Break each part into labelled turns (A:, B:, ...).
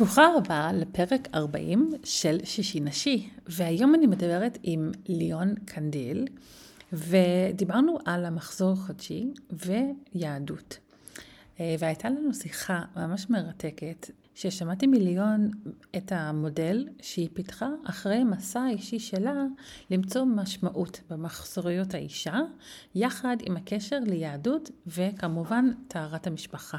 A: ברוכה הבאה לפרק 40 של שישי נשי, והיום אני מדברת עם ליאון קנדיל, ודיברנו על המחזור החודשי ויהדות. אה, והייתה לנו שיחה ממש מרתקת, ששמעתי מליאון את המודל שהיא פיתחה אחרי מסע האישי שלה למצוא משמעות במחזוריות האישה, יחד עם הקשר ליהדות וכמובן טהרת המשפחה.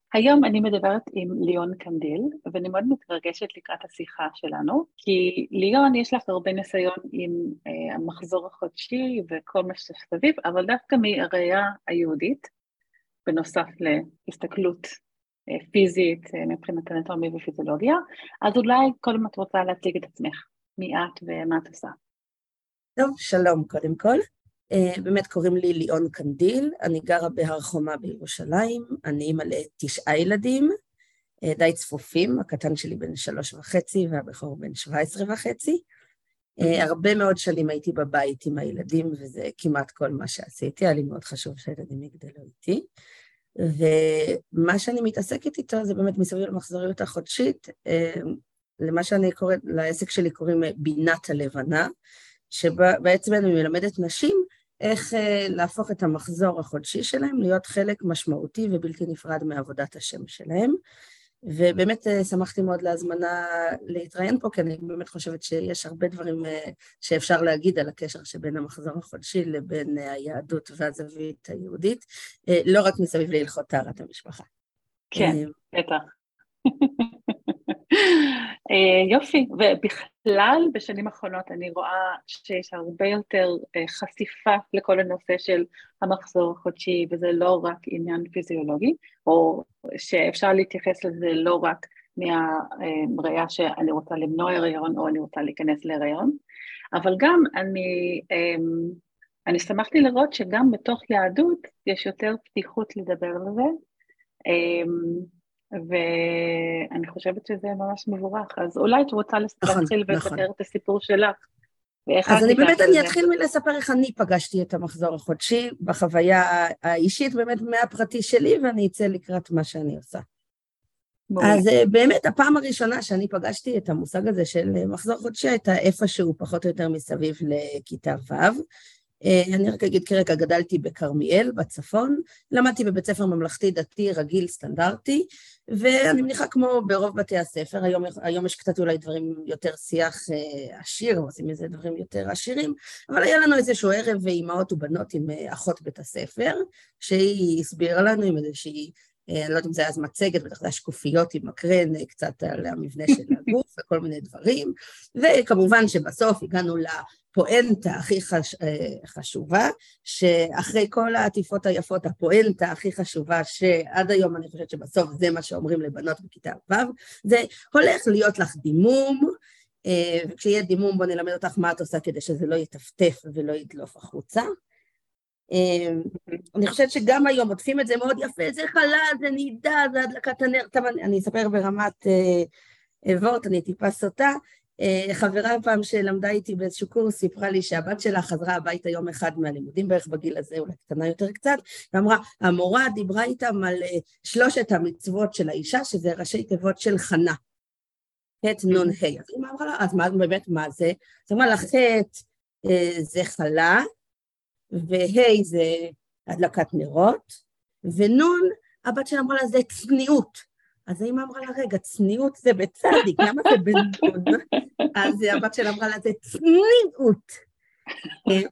A: היום אני מדברת עם ליאון קנדיל, ואני מאוד מתרגשת לקראת השיחה שלנו, כי ליאון יש לך הרבה ניסיון עם אה, המחזור החודשי וכל מה שסביב, אבל דווקא מהראייה היהודית, בנוסף להסתכלות אה, פיזית אה, מבחינת אנטומיה ופיזיולוגיה, אז אולי קודם את רוצה להציג את עצמך, מי את ומה את עושה.
B: טוב, שלום קודם כל. Uh, באמת קוראים לי ליאון קנדיל, אני גרה בהר חומה בירושלים, אני אימא לתשעה ילדים, uh, די צפופים, הקטן שלי בן שלוש וחצי והבכור בן שבע עשרה וחצי. Uh, הרבה מאוד שנים הייתי בבית עם הילדים, וזה כמעט כל מה שעשיתי, היה לי מאוד חשוב שהילדים יגדלו איתי. ומה שאני מתעסקת איתו זה באמת מסביב למחזוריות החודשית, למה שאני קוראת, לעסק שלי קוראים בינת הלבנה, שבעצם אני מלמדת נשים איך אה, להפוך את המחזור החודשי שלהם להיות חלק משמעותי ובלתי נפרד מעבודת השם שלהם. ובאמת אה, שמחתי מאוד להזמנה להתראיין פה, כי אני באמת חושבת שיש הרבה דברים אה, שאפשר להגיד על הקשר שבין המחזור החודשי לבין היהדות והזווית היהודית, לא רק מסביב להלכות טהרת המשפחה.
A: כן, בטח. יופי, ובכלל בשנים האחרונות אני רואה שיש הרבה יותר אה, חשיפה לכל הנושא של המחזור החודשי, וזה לא רק עניין פיזיולוגי, או שאפשר להתייחס לזה לא רק מהראייה שאני רוצה למנוע הריון או אני רוצה להיכנס להריון, אבל גם אני, אמ, אני שמחתי לראות שגם בתוך יהדות יש יותר פתיחות לדבר על זה. ואני חושבת שזה ממש מבורך. אז אולי את רוצה נכון, להתחיל ולספר נכון. את הסיפור שלך.
B: אז אני באמת, אני אתחיל מלספר איך אני פגשתי את המחזור החודשי, בחוויה האישית באמת מהפרטי שלי, ואני אצא לקראת מה שאני עושה. אז אה, באמת, הפעם הראשונה שאני פגשתי את המושג הזה של מחזור חודשי הייתה איפשהו פחות או יותר מסביב לכיתה ו'. אה, אני רק אגיד כרקע, גדלתי בכרמיאל, בצפון, למדתי בבית ספר ממלכתי דתי רגיל סטנדרטי, ואני מניחה כמו ברוב בתי הספר, היום, היום יש קצת אולי דברים יותר שיח אה, עשיר, עושים מזה דברים יותר עשירים, אבל היה לנו איזשהו ערב אימהות ובנות עם אה, אחות בית הספר, שהיא הסבירה לנו עם איזושהי אני לא יודעת אם זה היה אז מצגת, בטח זה היה שקופיות עם מקרן, קצת על המבנה של הגוף וכל מיני דברים, וכמובן שבסוף הגענו הפואנטה הכי חש... אה, חשובה, שאחרי כל העטיפות היפות, הפואנטה הכי חשובה, שעד היום אני חושבת שבסוף זה מה שאומרים לבנות בכיתה ו', זה הולך להיות לך דימום, אה, וכשיהיה דימום בוא נלמד אותך מה את עושה כדי שזה לא יטפטף ולא ידלוף החוצה. אה, אני חושבת שגם היום עוטפים את זה מאוד יפה, זה חלל, זה נידה, זה הדלקת הנר, אני אספר ברמת וורט, אני טיפה סוטה, חברה פעם שלמדה איתי באיזשהו קורס סיפרה לי שהבת שלה חזרה הביתה יום אחד מהלימודים בערך בגיל הזה, אולי קטנה יותר קצת, ואמרה, המורה דיברה איתם על אה, שלושת המצוות של האישה, שזה ראשי תיבות של חנה, ח' נ' ה'. אז היא אמרה לה, אז מה באמת, מה זה? אז אמרה לה, ח' אה, זה חלה, וה' זה הדלקת נרות, ונ' הבת שלה אמרה לה, זה צניעות. אז האמא אמרה לה, רגע, צניעות זה בצדיק, למה זה בנון? אז הבת שלה אמרה לה, זה צניעות. כן.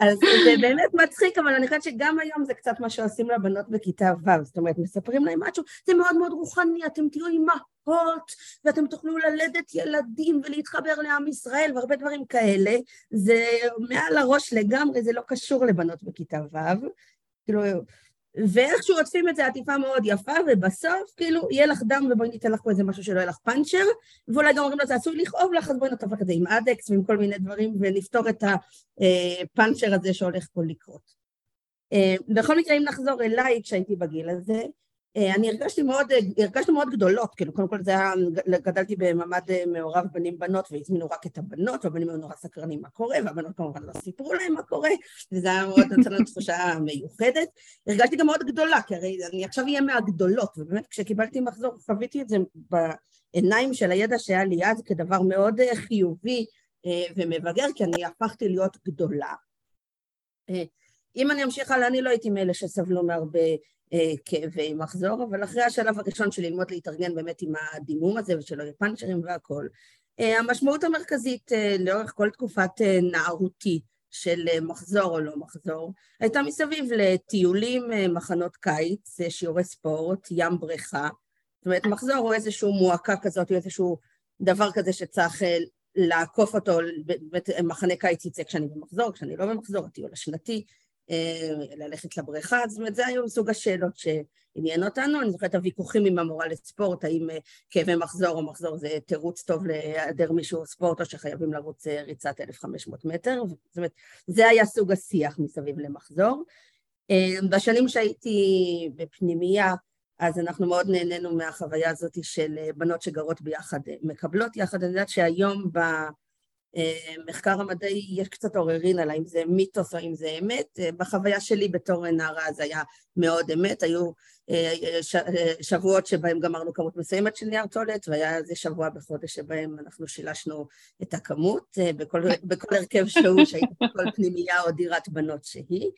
B: אז זה באמת מצחיק, אבל אני חושבת שגם היום זה קצת מה שעושים לבנות בכיתה ו', זאת אומרת, מספרים להם משהו, זה מאוד מאוד רוחני, אתם תהיו אימהות, ואתם תוכלו ללדת ילדים ולהתחבר לעם ישראל, והרבה דברים כאלה. זה מעל הראש לגמרי, זה לא קשור לבנות בכיתה ו', כאילו, ואיכשהו עוטפים את זה עטיפה מאוד יפה, ובסוף כאילו יהיה לך דם ובואי ניתן לך פה איזה משהו שלא יהיה לך פאנצ'ר, ואולי גם אומרים לו זה עשוי לכאוב לך, אז בואי נטפח את זה עם אדקס ועם כל מיני דברים, ונפתור את הפאנצ'ר הזה שהולך פה לקרות. אה, בכל מקרה, אם נחזור אליי כשהייתי בגיל הזה, אני הרגשתי מאוד, הרגשנו מאוד גדולות, כאילו קודם כל זה היה, גדלתי במעמד אה, מעורב בנים בנות והזמינו רק את הבנות, והבנים היו נורא סקרנים מה קורה, והבנות כמובן לא סיפרו להם מה קורה, וזה היה מאוד נותן לנו תחושה מיוחדת. הרגשתי גם מאוד גדולה, כי הרי אני עכשיו אהיה מהגדולות, ובאמת כשקיבלתי מחזור חוויתי את זה בעיניים של הידע שהיה לי אז כדבר מאוד אה, חיובי ומבגר, כי אני הפכתי להיות גדולה. אם אני אמשיך הלאה, אני לא הייתי מאלה שסבלו מהרבה אה, כאבי מחזור, אבל אחרי השלב הראשון של ללמוד להתארגן באמת עם הדימום הזה ושלא יהיה פאנצ'רים והכל, אה, המשמעות המרכזית אה, לאורך כל תקופת נערותי של מחזור או לא מחזור, הייתה מסביב לטיולים, מחנות קיץ, שיעורי ספורט, ים בריכה, זאת אומרת מחזור הוא איזשהו מועקה כזאת, או איזשהו דבר כזה שצריך לעקוף אותו, מחנה קיץ יצא כשאני במחזור, כשאני לא במחזור, הטיול השנתי, אה, ללכת לבריכה, זאת אומרת, זה היו סוג השאלות שעניין אותנו. אני זוכרת את הוויכוחים עם המורה לספורט, האם אה, כאבי מחזור או מחזור זה תירוץ טוב להיעדר מישהו ספורט, או שחייבים לרוץ אה, ריצת 1,500 מטר. זאת אומרת, זה היה סוג השיח מסביב למחזור. בשנים שהייתי בפנימייה, אז אנחנו מאוד נהנינו מהחוויה הזאת של בנות שגרות ביחד, מקבלות יחד. אני יודעת שהיום ב... מחקר המדעי, יש קצת עוררין על האם זה מיתוס או אם זה אמת. בחוויה שלי בתור נערה זה היה מאוד אמת, היו אה, אה, שבועות שבהם גמרנו כמות מסוימת של נייר טולט, והיה איזה שבוע בחודש שבהם אנחנו שילשנו את הכמות אה, בכל, בכל הרכב שהוא, שהייתי בכל פנימייה או דירת בנות שהיא.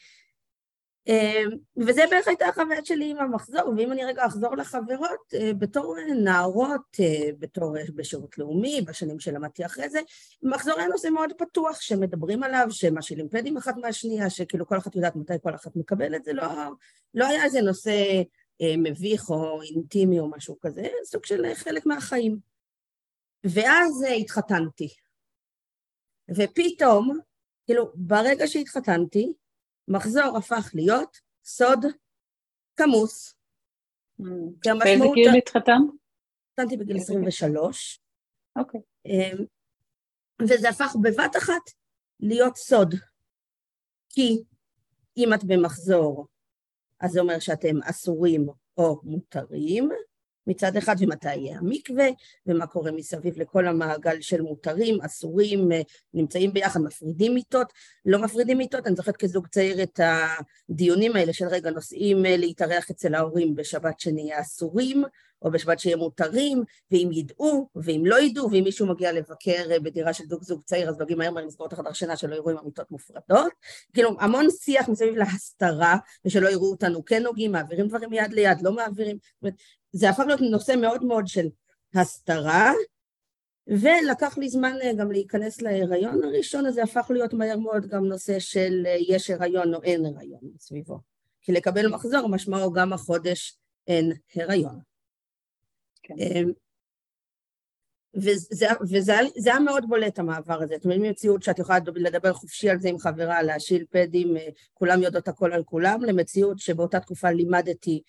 B: אמ, וזה בערך הייתה החוויה שלי עם המחזור, ואם אני רגע אחזור לחברות, אה, בתור נערות, אה, בתור אה, בשירות לאומי, בשנים שלמדתי אחרי זה, מחזור היה נושא מאוד פתוח, שמדברים עליו, שמשילים פדים אחת מהשנייה, שכאילו כל אחת יודעת מתי כל אחת מקבלת, זה לא, לא היה איזה נושא מביך או אינטימי או משהו כזה, סוג של חלק מהחיים. ואז התחתנתי. ופתאום, כאילו, ברגע שהתחתנתי, מחזור הפך להיות סוד כמוס.
A: Mm. באיזה גיל התחתנת?
B: התחתנתי בגיל 23.
A: אוקיי.
B: אמ, וזה הפך בבת אחת להיות סוד. כי אם את במחזור, אז זה אומר שאתם אסורים או מותרים, מצד אחד, ומתי יהיה המקווה, ומה קורה מסביב לכל המעגל של מותרים, אסורים, אה, נמצאים ביחד, מפרידים מיטות, לא מפרידים מיטות, אני זוכרת כזוג צעיר את הדיונים האלה של רגע, נוסעים אה, להתארח אצל ההורים בשבת שנהיה אסורים, או בשבת שיהיה מותרים, ואם ידעו, ואם לא ידעו, ואם מישהו מגיע לבקר אה, בדירה של זוג זוג צעיר, אז דואגים מהר מהר לסגור את החדר שינה שלא יראו עם המיטות מופרדות. כאילו, המון שיח מסביב להסתרה, ושלא יראו אותנו כן נוגעים, מעבירים דברים מיד ליד, לא מעבירים. זאת אומרת, זה הפך להיות נושא מאוד מאוד של הסתרה, ולקח לי זמן אה, גם להיכנס להיריון הראשון, אז זה הפך להיות מהר מאוד גם נושא של אה, יש הריון או אין הריון מסביבו. כי לקבל מחזור משמעו גם החודש אין הריון. כן. אמ, וזה, וזה זה היה מאוד בולט המעבר הזה, זאת אומרת מציאות שאת יכולה לדבר חופשי על זה עם חברה, להשיל פדים, אה, כולם יודעות הכל על כולם, למציאות שבאותה תקופה לימדתי אה,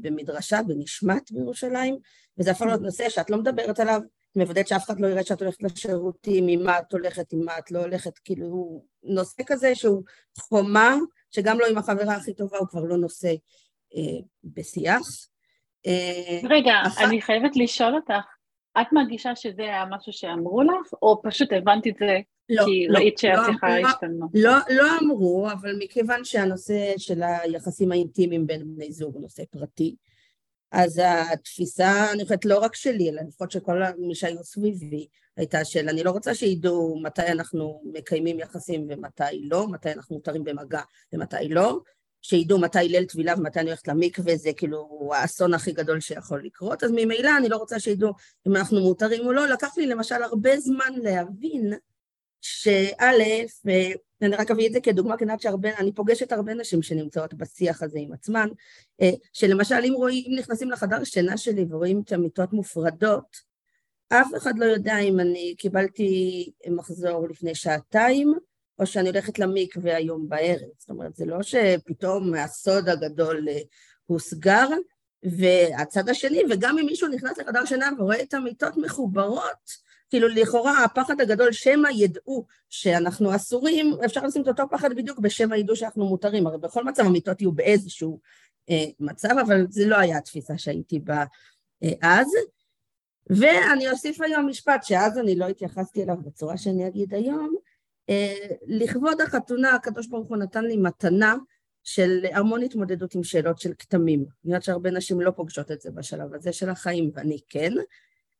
B: במדרשה, בנשמת בירושלים, וזה הפך להיות נושא שאת לא מדברת עליו, את מוודאת שאף אחד לא יראה שאת הולכת לשירותים, עם מה את הולכת, עם מה את לא הולכת, כאילו נושא כזה שהוא חומה, שגם לא עם החברה הכי טובה, הוא כבר לא נושא אה, בשיח.
A: אה, רגע, אח... אני חייבת לשאול אותך, את מרגישה שזה היה משהו שאמרו לך, או פשוט הבנת את זה לא, לא, ראית שהשיחה לא, השתנה?
B: לא, לא אמרו, אבל מכיוון שהנושא של היחסים האינטימיים בין בני זוג הוא נושא פרטי, אז התפיסה, אני חושבת, לא רק שלי, אלא לפחות של כל מי שהיו סביבי, הייתה של אני לא רוצה שידעו מתי אנחנו מקיימים יחסים ומתי לא, מתי אנחנו מותרים במגע ומתי לא, שידעו מתי ליל טבילה ומתי אני הולכת למקווה, זה כאילו האסון הכי גדול שיכול לקרות, אז ממילא אני לא רוצה שידעו אם אנחנו מותרים או לא. לקח לי למשל הרבה זמן להבין שא', ואני רק אביא את זה כדוגמה, אני יודעת שהרבה, אני פוגשת הרבה נשים שנמצאות בשיח הזה עם עצמן, אה, שלמשל אם רואים, אם נכנסים לחדר שינה שלי ורואים את המיטות מופרדות, אף אחד לא יודע אם אני קיבלתי מחזור לפני שעתיים, או שאני הולכת למקווה היום בערב. זאת אומרת, זה לא שפתאום הסוד הגדול אה, הוסגר, והצד השני, וגם אם מישהו נכנס לחדר שינה ורואה את המיטות מחוברות, כאילו לכאורה הפחד הגדול, שמא ידעו שאנחנו אסורים, אפשר לשים את אותו פחד בדיוק בשמא ידעו שאנחנו מותרים, הרי בכל מצב המיטות יהיו באיזשהו אה, מצב, אבל זה לא היה התפיסה שהייתי בה אה, אז. ואני אוסיף היום משפט שאז אני לא התייחסתי אליו בצורה שאני אגיד היום, אה, לכבוד החתונה הקדוש ברוך הוא נתן לי מתנה של המון התמודדות עם שאלות של כתמים. אני יודעת שהרבה נשים לא פוגשות את זה בשלב הזה של החיים, ואני כן.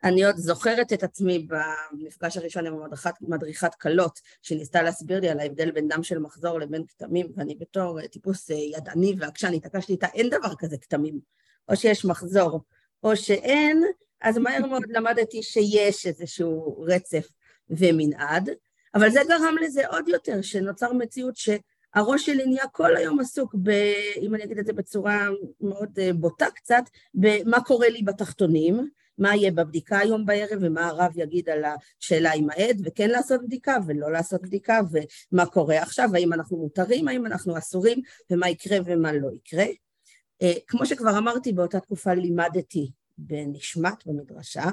B: אני עוד זוכרת את עצמי במפגש הראשון עם מדריכת כלות, שניסתה להסביר לי על ההבדל בין דם של מחזור לבין כתמים, ואני בתור טיפוס ידעני ועקשן התעקשתי איתה, אין דבר כזה כתמים. או שיש מחזור או שאין, אז מהר מאוד למדתי שיש איזשהו רצף ומנעד, אבל זה גרם לזה עוד יותר, שנוצר מציאות שהראש שלי נהיה כל היום עסוק, ב, אם אני אגיד את זה בצורה מאוד בוטה קצת, במה קורה לי בתחתונים, מה יהיה בבדיקה היום בערב ומה הרב יגיד על השאלה עם העד, וכן לעשות בדיקה ולא לעשות בדיקה, ומה קורה עכשיו, האם אנחנו מותרים, האם אנחנו אסורים, ומה יקרה ומה לא יקרה. אה, כמו שכבר אמרתי, באותה תקופה לימדתי בנשמת במדרשה,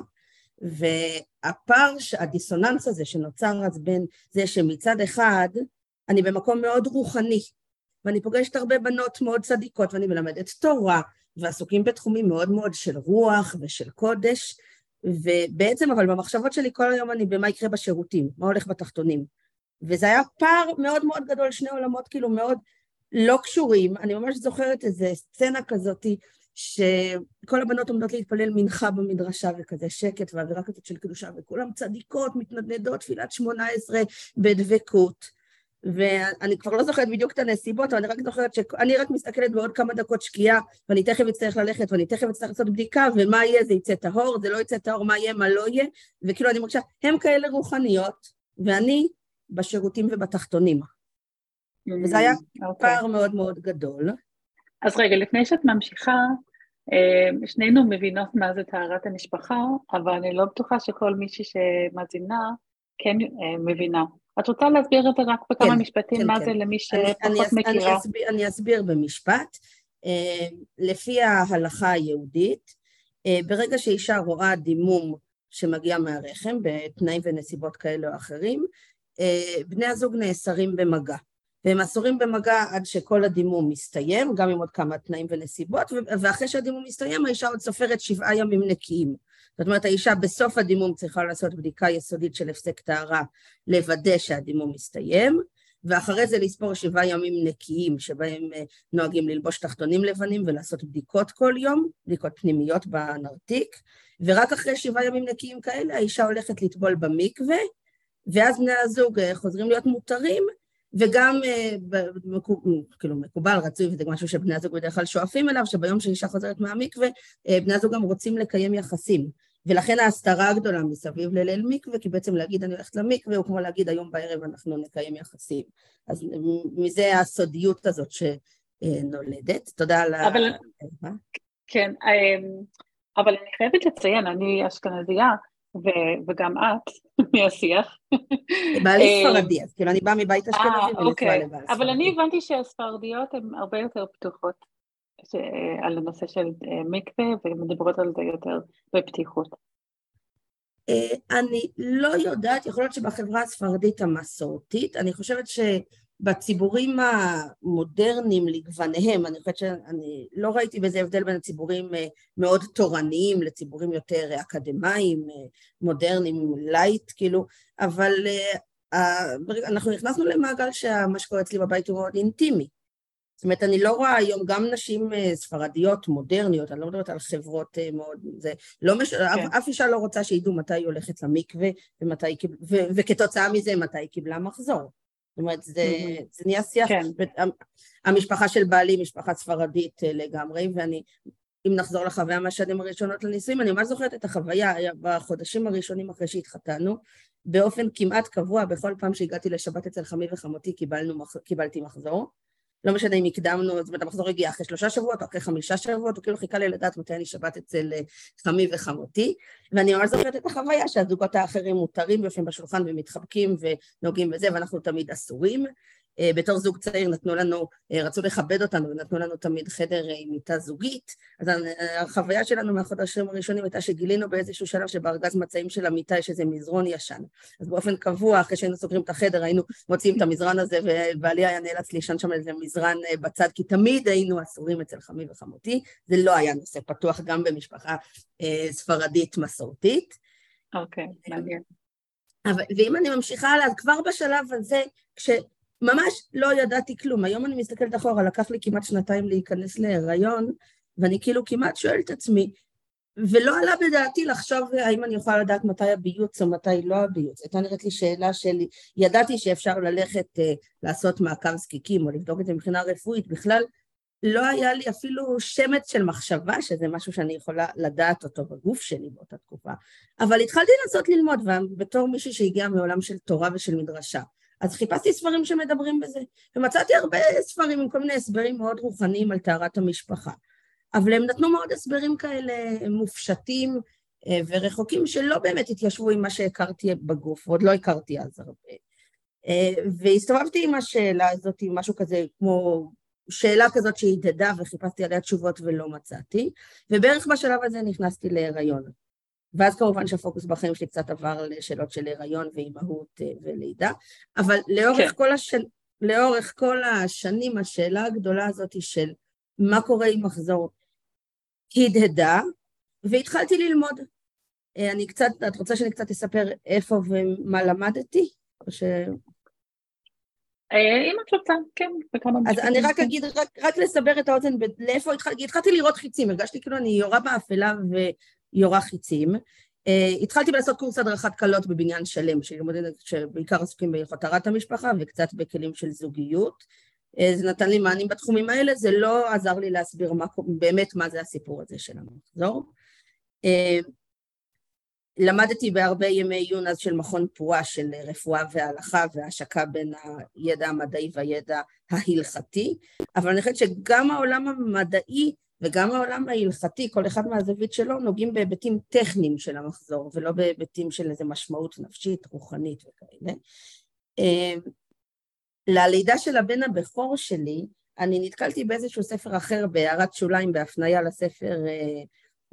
B: והפער, הדיסוננס הזה שנוצר אז בין זה שמצד אחד אני במקום מאוד רוחני, ואני פוגשת הרבה בנות מאוד צדיקות, ואני מלמדת תורה, ועסוקים בתחומים מאוד מאוד של רוח ושל קודש, ובעצם אבל במחשבות שלי כל היום אני במה יקרה בשירותים, מה הולך בתחתונים. וזה היה פער מאוד מאוד גדול, שני עולמות כאילו מאוד לא קשורים. אני ממש זוכרת איזה סצנה כזאתי, שכל הבנות עומדות להתפלל מנחה במדרשה וכזה שקט ואווירה כזאת של קדושה, וכולם צדיקות, מתנדנדות, תפילת שמונה עשרה בדבקות. ואני כבר לא זוכרת בדיוק את הנסיבות, אבל אני רק זוכרת שאני רק מסתכלת בעוד כמה דקות שקיעה, ואני תכף אצטרך ללכת, ואני תכף אצטרך לעשות בדיקה, ומה יהיה, זה יצא טהור, זה לא יצא טהור, מה יהיה, מה לא יהיה, וכאילו אני מרגישה, הם כאלה רוחניות, ואני בשירותים ובתחתונים. וזה היה okay. אוקיי. פער מאוד מאוד גדול.
A: אז רגע, לפני שאת ממשיכה, אה, שנינו מבינות מה זה טהרת המשפחה, אבל אני לא בטוחה שכל מישהי שמאזינה כן אה, מבינה. את רוצה להסביר את זה רק בכמה כן, משפטים, כן, מה כן. זה למי שפחות אני, מכירה?
B: אני אסביר, אני אסביר במשפט. אה, לפי ההלכה היהודית, אה, ברגע שאישה רואה דימום שמגיע מהרחם, בתנאים ונסיבות כאלה או אחרים, אה, בני הזוג נאסרים במגע. והם אסורים במגע עד שכל הדימום מסתיים, גם עם עוד כמה תנאים ונסיבות, ואחרי שהדימום מסתיים, האישה עוד סופרת שבעה ימים נקיים. זאת אומרת, האישה בסוף הדימום צריכה לעשות בדיקה יסודית של הפסק טהרה, לוודא שהדימום מסתיים, ואחרי זה לספור שבעה ימים נקיים, שבהם אה, נוהגים ללבוש תחתונים לבנים ולעשות בדיקות כל יום, בדיקות פנימיות בנרתיק, ורק אחרי שבעה ימים נקיים כאלה האישה הולכת לטבול במקווה, ואז בני הזוג אה, חוזרים להיות מותרים, וגם אה, כאילו מקובל, רצוי, וזה משהו שבני הזוג בדרך כלל שואפים אליו, שביום שאישה חוזרת מהמקווה, אה, בני הזוג גם רוצים לקיים יחסים. ולכן ההסתרה הגדולה מסביב לליל מקווה, כי בעצם להגיד אני הולכת למקווה, הוא כמו להגיד היום בערב אנחנו נקיים יחסים. אז מזה הסודיות הזאת שנולדת. תודה על ה... אבל...
A: כן, אבל אני חייבת לציין, אני אשכנזייה, ו- וגם את, מהשיח.
B: בעלי אה, ספרדי, אז כאילו אני באה מבית אשכנזי
A: ונשואה אוקיי. לבעל ספרדי. אבל אני הבנתי שהספרדיות הן הרבה יותר פתוחות על הנושא של אה, מקווה, ומדברות על זה יותר בפתיחות.
B: אה, אני לא יודעת, יכול להיות שבחברה הספרדית המסורתית, אני חושבת ש... בציבורים המודרניים לגווניהם, אני חושבת שאני לא ראיתי בזה הבדל בין ציבורים אה, מאוד תורניים לציבורים יותר אקדמיים, אה, מודרניים, לייט, כאילו, אבל אה, אנחנו נכנסנו למעגל שמה שקורה אצלי בבית הוא מאוד אינטימי. זאת אומרת, אני לא רואה היום גם נשים ספרדיות מודרניות, אני לא מדברת על חברות מאוד, זה לא מש... כן. אף, אף אישה לא רוצה שידעו מתי היא הולכת למקווה ומתי ו... וכתוצאה מזה מתי היא קיבלה מחזור. זאת אומרת, זה, זה נהיה שיח, כן. המשפחה של בעלי משפחה ספרדית אה, לגמרי, ואני, אם נחזור לחוויה מהשנים הראשונות לנישואים, אני ממש זוכרת את החוויה בחודשים הראשונים אחרי שהתחתנו, באופן כמעט קבוע, בכל פעם שהגעתי לשבת אצל חמי וחמותי קיבלנו, קיבלתי מחזור, לא משנה אם הקדמנו, זאת אומרת, המחזור הגיע אחרי שלושה שבועות או אחרי חמישה שבועות, הוא כאילו חיכה לי לדעת מתי אני שבת אצל אה, חמי וחמותי, ואני ממש זוכרת את החוויה שהזוגות האחרים מותרים, יושבים בשולחן ומתחבקים ונוגעים בזה, ואנחנו תמיד אסורים. אה, בתור זוג צעיר נתנו לנו, אה, רצו לכבד אותנו ונתנו לנו תמיד חדר עם מיטה זוגית, אז החוויה שלנו מהחודשים הראשונים הייתה שגילינו באיזשהו שלב שבארגז מצעים של המיטה יש איזה מזרון ישן. אז באופן קבוע, אחרי שהיינו סוגרים את החדר, היינו מוציאים את המזרן הזה, ובעלי היה נאלץ לישון שם איזה מזרן אה, בצד, כי תמיד היינו אסורים אצל חמי וחמותי, זה לא היה נושא פתוח גם במשפחה ספרדית מסורתית.
A: אוקיי, okay, מעניין.
B: ואם אני ממשיכה הלאה, כבר בשלב הזה, כש... ממש לא ידעתי כלום. היום אני מסתכלת אחורה, לקח לי כמעט שנתיים להיכנס להיריון, ואני כאילו כמעט שואלת את עצמי, ולא עלה בדעתי לחשוב האם אני יכולה לדעת מתי הביוץ או מתי לא הביוץ. הייתה נראית לי שאלה שלי, ידעתי שאפשר ללכת uh, לעשות מעקב זקיקים או לבדוק את זה מבחינה רפואית, בכלל לא היה לי אפילו שמץ של מחשבה שזה משהו שאני יכולה לדעת אותו בגוף שלי באותה תקופה. אבל התחלתי לנסות ללמוד, ובתור מישהי שהגיעה מעולם של תורה ושל מדרשה, אז חיפשתי ספרים שמדברים בזה, ומצאתי הרבה ספרים עם כל מיני הסברים מאוד רוחניים על טהרת המשפחה. אבל הם נתנו מאוד הסברים כאלה מופשטים אה, ורחוקים שלא באמת התיישבו עם מה שהכרתי בגוף, ועוד לא הכרתי אז הרבה. אה, והסתובבתי עם השאלה הזאת, עם משהו כזה כמו שאלה כזאת שהדהדה וחיפשתי עליה תשובות ולא מצאתי, ובערך בשלב הזה נכנסתי להיריון. ואז כמובן שהפוקוס בחיים שלי קצת עבר לשאלות של הריון ואימהות אה, ולידה, אבל לאורך, כן. כל השן... לאורך כל השנים השאלה הגדולה הזאת של מה קורה עם מחזור הדהדה, והתחלתי ללמוד. אה, אני קצת, את רוצה שאני קצת אספר איפה ומה למדתי? או ש...
A: אה, אם את רוצה, כן, בכמה
B: אז אני רק אגיד, רק, רק לסבר את האוזן, לאיפה התחלתי, התחלתי לראות חיצים, הרגשתי כאילו אני יורה באפלה יורה חיצים. Uh, התחלתי לעשות קורס הדרכת קלות בבניין שלם, שבעיקר עסוקים בהלכות הרת המשפחה וקצת בכלים של זוגיות. Uh, זה נתן לי מענים בתחומים האלה, זה לא עזר לי להסביר מה, באמת מה זה הסיפור הזה של המחזור. Uh, למדתי בהרבה ימי עיון אז של מכון פועה של רפואה והלכה והשקה בין הידע המדעי והידע ההלכתי, אבל אני חושבת שגם העולם המדעי וגם העולם ההלכתי, כל אחד מהזווית שלו, נוגעים בהיבטים טכניים של המחזור, ולא בהיבטים של איזו משמעות נפשית, רוחנית וכאלה. אה, ללידה של הבן הבכור שלי, אני נתקלתי באיזשהו ספר אחר, בהערת שוליים, בהפניה לספר אה,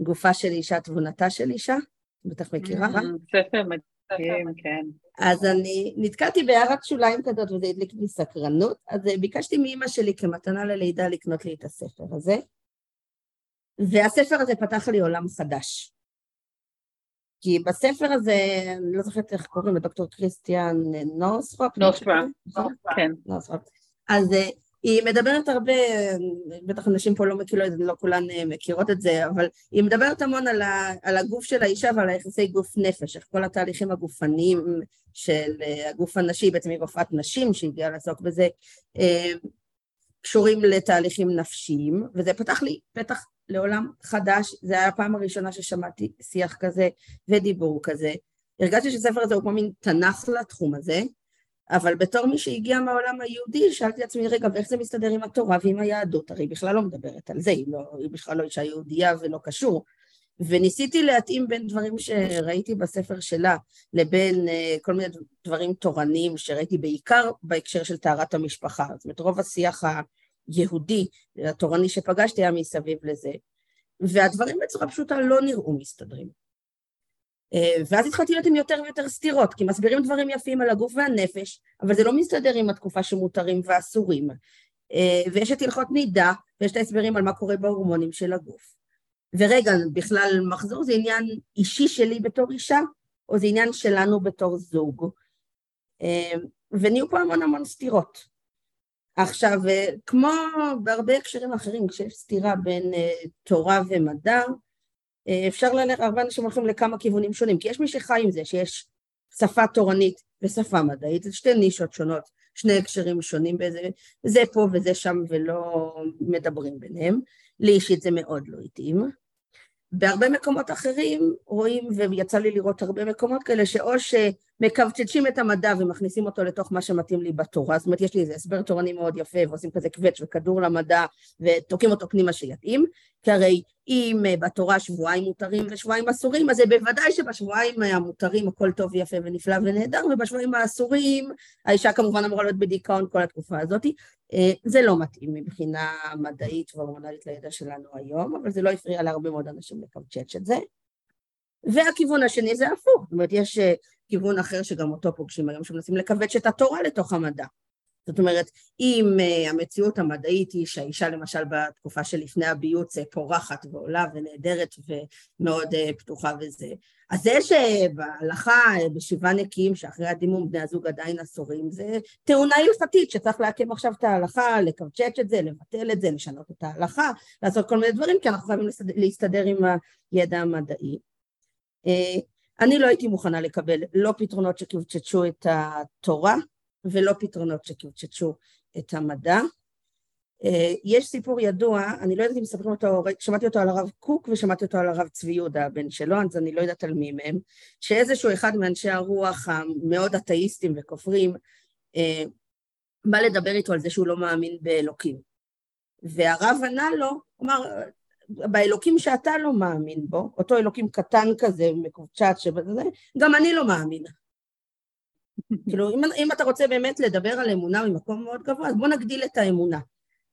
B: גופה של אישה, תבונתה של אישה, בטח מכירה,
A: אה? ספר מדהים, כן.
B: אז אני נתקלתי בהערת שוליים כזאת, וזה הדליק לי סקרנות, אז ביקשתי מאימא שלי כמתנה ללידה לקנות לי את הספר הזה. והספר הזה פתח לי עולם חדש. כי בספר הזה, אני לא זוכרת איך קוראים לדוקטור קריסטיאן נורת'רופ.
A: נורספופ, כן.
B: נורספופ. אז אה, היא מדברת הרבה, בטח אנשים פה לא מכירו את זה, לא כולן אה, מכירות את זה, אבל היא מדברת המון על, ה, על הגוף של האישה ועל היחסי גוף נפש, איך כל התהליכים הגופניים של אה, הגוף הנשי, בעצם היא רופאת נשים שהגיעה לעסוק בזה, קשורים לתהליכים נפשיים, וזה פתח לי פתח לעולם חדש, זה היה הפעם הראשונה ששמעתי שיח כזה ודיבור כזה. הרגשתי שהספר הזה הוא כמו מין תנ"ך לתחום הזה, אבל בתור מי שהגיע מהעולם היהודי, שאלתי לעצמי, רגע, ואיך זה מסתדר עם התורה ועם היהדות? הרי היא בכלל לא מדברת על זה, היא, לא, היא בכלל לא אישה יהודייה ולא קשור. וניסיתי להתאים בין דברים שראיתי בספר שלה לבין uh, כל מיני דברים תורניים שראיתי בעיקר בהקשר של טהרת המשפחה. זאת אומרת, רוב השיח היהודי, התורני שפגשתי היה מסביב לזה, והדברים בצורה פשוטה לא נראו מסתדרים. Uh, ואז התחלתי להיות עם יותר ויותר סתירות, כי מסבירים דברים יפים על הגוף והנפש, אבל זה לא מסתדר עם התקופה שמותרים ואסורים. Uh, ויש את הלכות נידה, ויש את ההסברים על מה קורה בהורמונים של הגוף. ורגע, בכלל מחזור זה עניין אישי שלי בתור אישה, או זה עניין שלנו בתור זוג. אה, ונהיו פה המון המון סתירות. עכשיו, אה, כמו בהרבה הקשרים אחרים, כשיש סתירה בין uh, תורה ומדע, uh, אפשר ללכת, הרבה אנשים הולכים לכמה כיוונים שונים, כי יש מי שחי עם זה, שיש שפה תורנית ושפה מדעית, זה שתי נישות שונות, שני הקשרים שונים, באיזה, זה פה וזה שם ולא מדברים ביניהם. לי אישית זה מאוד לא התאים. בהרבה מקומות אחרים רואים, ויצא לי לראות הרבה מקומות כאלה, שאו מקבצ'צ'ים את המדע ומכניסים אותו לתוך מה שמתאים לי בתורה, זאת אומרת יש לי איזה הסבר תורני מאוד יפה ועושים כזה קווץ' וכדור למדע ותוקעים אותו פנימה שיתאים, כי הרי אם אה, בתורה שבועיים מותרים ושבועיים אסורים, אז זה בוודאי שבשבועיים המותרים הכל טוב ויפה ונפלא ונהדר, ובשבועיים האסורים האישה כמובן אמורה להיות בדיכאון כל התקופה הזאת. אה, זה לא מתאים מבחינה מדעית והורמונלית לידע שלנו היום, אבל זה לא הפריע להרבה מאוד אנשים לקבצ'ץ' את זה. והכיוון השני זה הפוך, זאת אומרת יש אה, כיוון אחר שגם אותו פוגשים היום, שמנסים לכווץ את התורה לתוך המדע. זאת אומרת, אם uh, המציאות המדעית היא שהאישה למשל בתקופה שלפני הביוץ פורחת ועולה ונהדרת ומאוד uh, פתוחה וזה, אז זה שבהלכה uh, בשבעה נקיים שאחרי הדימום בני הזוג עדיין אסורים, זה טעונה הלכתית שצריך להקים עכשיו את ההלכה, לקרצ'ץ' את זה, לבטל את זה, לשנות את ההלכה, לעשות כל מיני דברים, כי אנחנו חייבים להסתדר עם הידע המדעי. אני לא הייתי מוכנה לקבל לא פתרונות שקבצ'צ'ו את התורה ולא פתרונות שקבצ'צ'ו את המדע. אה, יש סיפור ידוע, אני לא יודעת אם מספרים אותו, שמעתי אותו על הרב קוק ושמעתי אותו על הרב צבי יהודה הבן שלו, אז אני לא יודעת על מי מהם, שאיזשהו אחד מאנשי הרוח המאוד אתאיסטים וכופרים אה, בא לדבר איתו על זה שהוא לא מאמין באלוקים. והרב ענה לו, אמר, באלוקים שאתה לא מאמין בו, אותו אלוקים קטן כזה, מקובצ'ת שבזה, גם אני לא מאמין. כאילו, אם, אם אתה רוצה באמת לדבר על אמונה ממקום מאוד גבוה, אז בוא נגדיל את האמונה.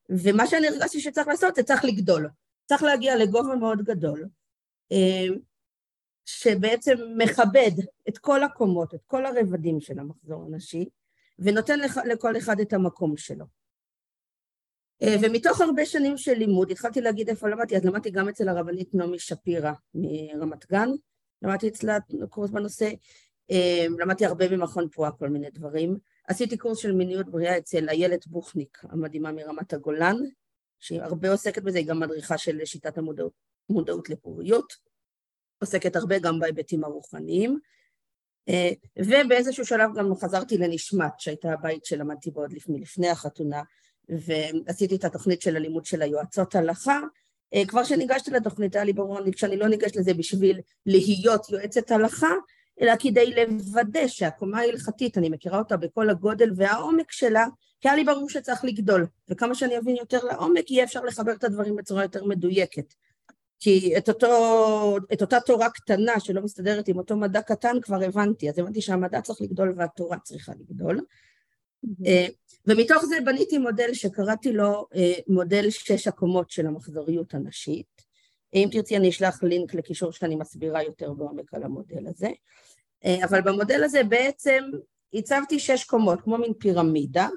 B: ומה שאני הרגשתי שצריך לעשות, זה צריך לגדול. צריך להגיע לגובה מאוד גדול, אה, שבעצם מכבד את כל הקומות, את כל הרבדים של המחזור הנשי, ונותן לכל אחד את המקום שלו. אה, ומתוך הרבה שנים של לימוד, התחלתי להגיד איפה למדתי, אז למדתי גם אצל הרבנית נעמי שפירא מרמת גן, למדתי אצלה קורס בנושא, אה, למדתי הרבה במכון פועה כל מיני דברים. עשיתי קורס של מיניות בריאה אצל איילת בוכניק המדהימה מרמת הגולן, שהיא הרבה עוסקת בזה, היא גם מדריכה של שיטת המודעות מודעות לפוריות, עוסקת הרבה גם בהיבטים הרוחניים. אה, ובאיזשהו שלב גם חזרתי לנשמת, שהייתה הבית שלמדתי בו עוד לפני, לפני החתונה, ועשיתי את התוכנית של הלימוד של היועצות הלכה. אה, כבר כשניגשתי לתוכנית היה לי ברור שאני לא ניגשת לזה בשביל להיות יועצת הלכה, אלא כדי לוודא שהקומה ההלכתית, אני מכירה אותה בכל הגודל והעומק שלה, כי היה לי ברור שצריך לגדול, וכמה שאני אבין יותר לעומק, יהיה אפשר לחבר את הדברים בצורה יותר מדויקת. כי את, אותו, את אותה תורה קטנה שלא מסתדרת עם אותו מדע קטן כבר הבנתי, אז הבנתי שהמדע צריך לגדול והתורה צריכה לגדול. אה, ומתוך זה בניתי מודל שקראתי לו אה, מודל שש הקומות של המחזוריות הנשית. אם תרצי אני אשלח לינק לקישור שאני מסבירה יותר בעומק על המודל הזה. אה, אבל במודל הזה בעצם הצבתי שש קומות, כמו מין פירמידה,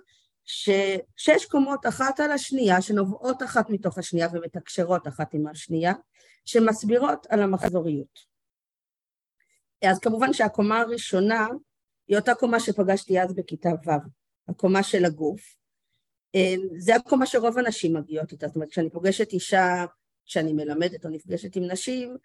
B: ששש קומות אחת על השנייה, שנובעות אחת מתוך השנייה ומתקשרות אחת עם השנייה, שמסבירות על המחזוריות. אז כמובן שהקומה הראשונה היא אותה קומה שפגשתי אז בכיתה ו', הקומה של הגוף. אה, זה הקומה שרוב הנשים מגיעות איתה, זאת אומרת כשאני פוגשת אישה, כשאני מלמדת או נפגשת עם נשים,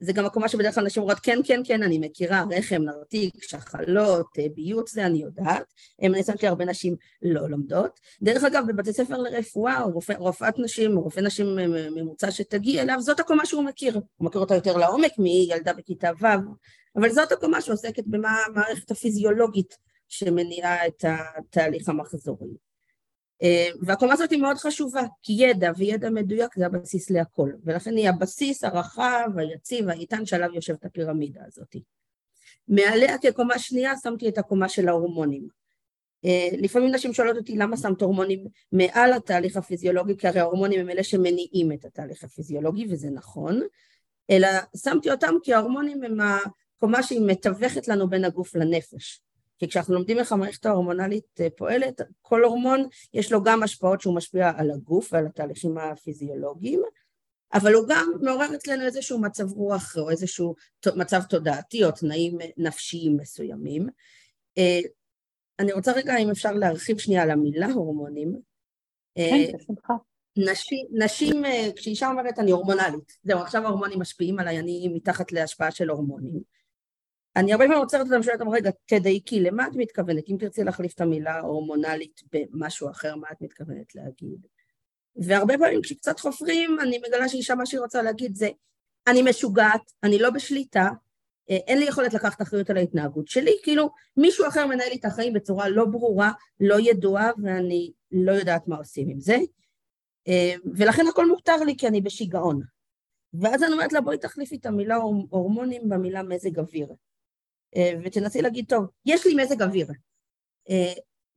B: זה גם הקומה שבדרך כלל נשים אומרות כן, כן, כן, אני מכירה, רחם, נרתיק, שחלות, אה, ביוט, זה אני יודעת. אני חושבת שהרבה נשים לא לומדות. דרך אגב, בבתי ספר לרפואה, או רופא, רופאת נשים, או רופא נשים ממוצע שתגיע אליו, זאת הקומה שהוא מכיר. הוא מכיר אותה יותר לעומק מילדה בכיתה ו', אבל זאת הקומה שעוסקת במה המערכת הפיזיולוגית שמניעה את התהליך המחזורי. אה, והקומה הזאת היא מאוד חשובה, כי ידע וידע מדויק זה הבסיס להכל, ולכן היא הבסיס הרחב, היציב, האיתן שעליו יושבת הפירמידה הזאת. מעליה כקומה שנייה שמתי את הקומה של ההורמונים. אה, לפעמים נשים שואלות אותי למה שמת הורמונים מעל התהליך הפיזיולוגי, כי הרי ההורמונים הם אלה שמניעים את התהליך הפיזיולוגי, וזה נכון, אלא שמתי אותם כי ההורמונים הם הקומה שהיא מתווכת לנו בין הגוף לנפש. כי כשאנחנו לומדים איך המערכת ההורמונלית אה, פועלת, כל הורמון יש לו גם השפעות שהוא משפיע על הגוף ועל התהליכים הפיזיולוגיים, אבל הוא גם מעורר אצלנו איזשהו מצב רוח או איזשהו מצב תודעתי או תנאים נפשיים מסוימים. אה, אני רוצה רגע, אם אפשר להרחיב שנייה על המילה הורמונים.
A: אה, כן, בשמחה.
B: נשים, נשים, כשאישה אומרת אני הורמונלית, זהו, עכשיו ההורמונים משפיעים עליי, אני מתחת להשפעה של הורמונים. אני הרבה פעמים עוצרת אותם ושואלת אותם, רגע, תדייקי, למה את מתכוונת? אם תרצי להחליף את המילה הורמונלית במשהו אחר, מה את מתכוונת להגיד? והרבה פעמים כשקצת חופרים, אני מגלה שאישה מה שהיא רוצה להגיד זה, אני משוגעת, אני לא בשליטה, אה, אין לי יכולת לקחת אחריות על ההתנהגות שלי, כאילו מישהו אחר מנהל לי את החיים בצורה לא ברורה, לא ידועה, ואני לא יודעת מה עושים עם זה. אה, ולכן הכל מותר לי כי אני בשיגעון. ואז אני אומרת לה, בואי תחליפי את המילה הורמונים במילה מזג אוויר. אה, ותנסי להגיד, טוב, יש לי מזג אוויר.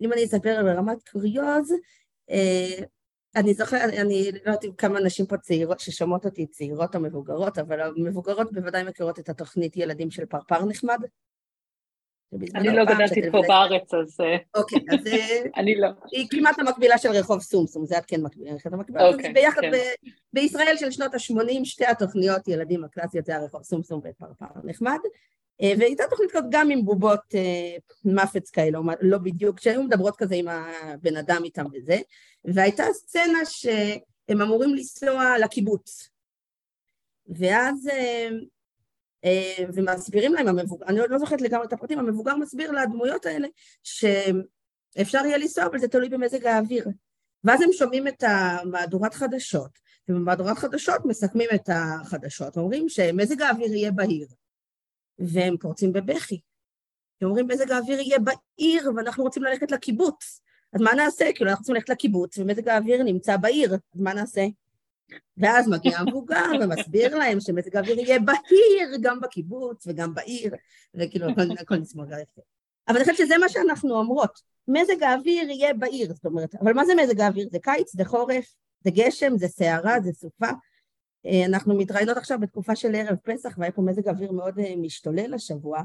B: אם אני אספר ברמת קוריוז, אני זוכרת, אני לא יודעת כמה נשים פה צעירות, ששומעות אותי, צעירות או מבוגרות, אבל המבוגרות בוודאי מכירות את התוכנית ילדים של פרפר נחמד.
A: אני לא גדלתי פה בארץ, אז...
B: אה, אוקיי, אז... אה,
A: אני לא.
B: היא כמעט המקבילה של רחוב סומסום, זה את כן מקבילה. אוקיי, ביחד, כן. בישראל של שנות ה-80, שתי התוכניות ילדים הקלאסיות זה הרחוב סומסום ופרפר נחמד. אה, והייתה תוכנית כזאת גם עם בובות מפץ כאלה, לא בדיוק, שהיו מדברות כזה עם הבן אדם איתם וזה, והייתה סצנה שהם אמורים לנסוע לקיבוץ. ואז אה, ומסבירים להם, המבוגר, אני עוד לא זוכרת לגמרי את הפרטים, המבוגר מסביר לדמויות האלה שאפשר יהיה לנסוע, אבל זה תלוי במזג האוויר. ואז הם שומעים את המהדורת חדשות, ובמהדורת חדשות מסכמים את החדשות, אומרים שמזג האוויר יהיה בהיר, והם פורצים בבכי. הם אומרים, מזג האוויר יהיה בעיר, ואנחנו רוצים ללכת לקיבוץ. אז מה נעשה? כאילו, אנחנו רוצים ללכת לקיבוץ, ומזג האוויר נמצא בעיר, אז מה נעשה? ואז מגיע המבוגר ומסביר להם שמזג האוויר יהיה בהיר גם בקיבוץ וגם בעיר, וכאילו הכל, הכל נסמוג יפה. אבל אני חושבת שזה מה שאנחנו אומרות, מזג האוויר יהיה בעיר, זאת אומרת, אבל מה זה מזג האוויר? זה קיץ, זה חורף, זה גשם, זה סערה, זה סופה. אה, אנחנו מתראיינות עכשיו בתקופה של ערב פסח, והיה פה מזג אוויר מאוד אה, משתולל השבוע.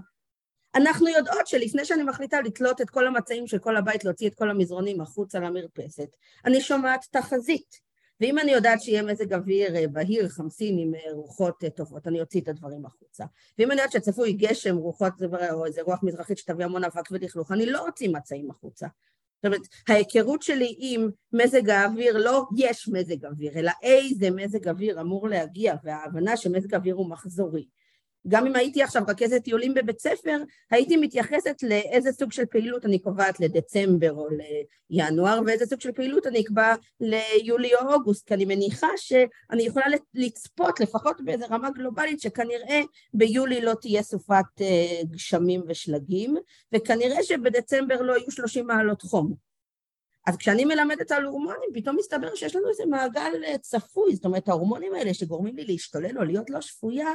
B: אנחנו יודעות שלפני שאני מחליטה לתלות את כל המצעים של כל הבית, להוציא את כל המזרונים החוצה למרפסת, אני שומעת תחזית. ואם אני יודעת שיהיה מזג אוויר אה, בהיר, חמסין עם רוחות טובות, אני אוציא את הדברים החוצה. ואם אני יודעת שצפוי גשם, רוחות או איזה רוח מזרחית שתביא המון אבק ולכלוך, אני לא אוציא מצעים החוצה. זאת אומרת, ההיכרות שלי עם מזג האוויר, לא יש מזג אוויר, אלא איזה מזג אוויר אמור להגיע, וההבנה שמזג אוויר הוא מחזורי. גם אם הייתי עכשיו רכזת טיולים בבית ספר, הייתי מתייחסת לאיזה סוג של פעילות אני קובעת לדצמבר או לינואר, ואיזה סוג של פעילות אני אקבע ליולי או אוגוסט, כי אני מניחה שאני יכולה לצפות לפחות באיזה רמה גלובלית שכנראה ביולי לא תהיה סופת אה, גשמים ושלגים, וכנראה שבדצמבר לא יהיו 30 מעלות חום. אז כשאני מלמדת על הורמונים, פתאום מסתבר שיש לנו איזה מעגל אה, צפוי, זאת אומרת, ההורמונים האלה שגורמים לי להשתולל או להיות לא שפויה,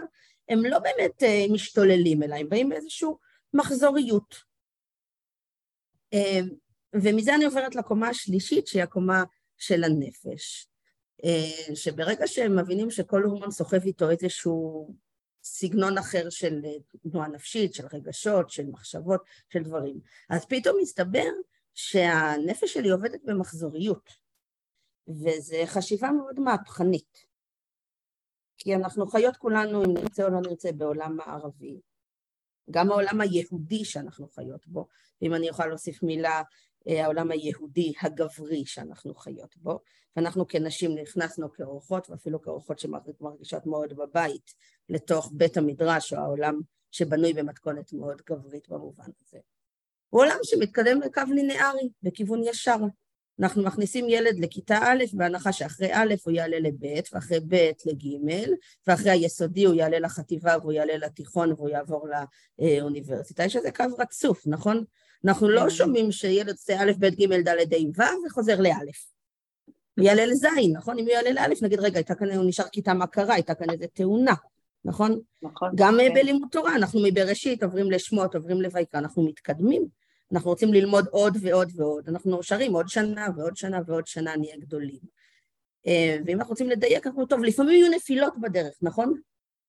B: הם לא באמת אה, משתוללים, אלא הם באים באיזושהי מחזוריות. אה, ומזה אני עוברת לקומה השלישית, שהיא הקומה של הנפש. שברגע שהם מבינים שכל הורמון סוחב איתו איזשהו סגנון אחר של תנועה נפשית, של רגשות, של מחשבות, של דברים, אז פתאום מסתבר שהנפש שלי עובדת במחזוריות, וזו חשיבה מאוד מהפכנית. כי אנחנו חיות כולנו, אם נרצה או לא נרצה, בעולם מערבי. גם העולם היהודי שאנחנו חיות בו, ואם אני יכולה להוסיף מילה, אה, העולם היהודי הגברי שאנחנו חיות בו, ואנחנו כנשים נכנסנו כאורחות, ואפילו כאורחות שמרגישות מאוד בבית, לתוך בית המדרש, או העולם שבנוי במתכונת מאוד גברית במובן הזה. הוא עולם שמתקדם לקו לינארי, בכיוון ישר. אנחנו מכניסים ילד לכיתה א', בהנחה שאחרי א' הוא יעלה לב', ואחרי ב' לג', ואחרי היסודי הוא יעלה לחטיבה והוא יעלה לתיכון והוא יעבור לאוניברסיטה. יש איזה קו רצוף, נכון? אנחנו לא כן. שומעים שילד עושה א', ב', ג', ד', ה', ו' וחוזר לא'. הוא יעלה לז', נכון? אם הוא יעלה לא', נגיד, רגע, הייתה כאן, הוא נשאר כיתה מה קרה, הייתה כאן איזה תאונה. נכון? נכון. גם כן. בלימוד תורה, אנחנו מבראשית עוברים לשמות, עוברים לויקרא, אנחנו מתקדמים. אנחנו רוצים ללמוד עוד ועוד ועוד. אנחנו שרים עוד שנה ועוד שנה ועוד שנה נהיה גדולים. אה, ואם אנחנו רוצים לדייק, אנחנו טוב, לפעמים יהיו נפילות בדרך, נכון?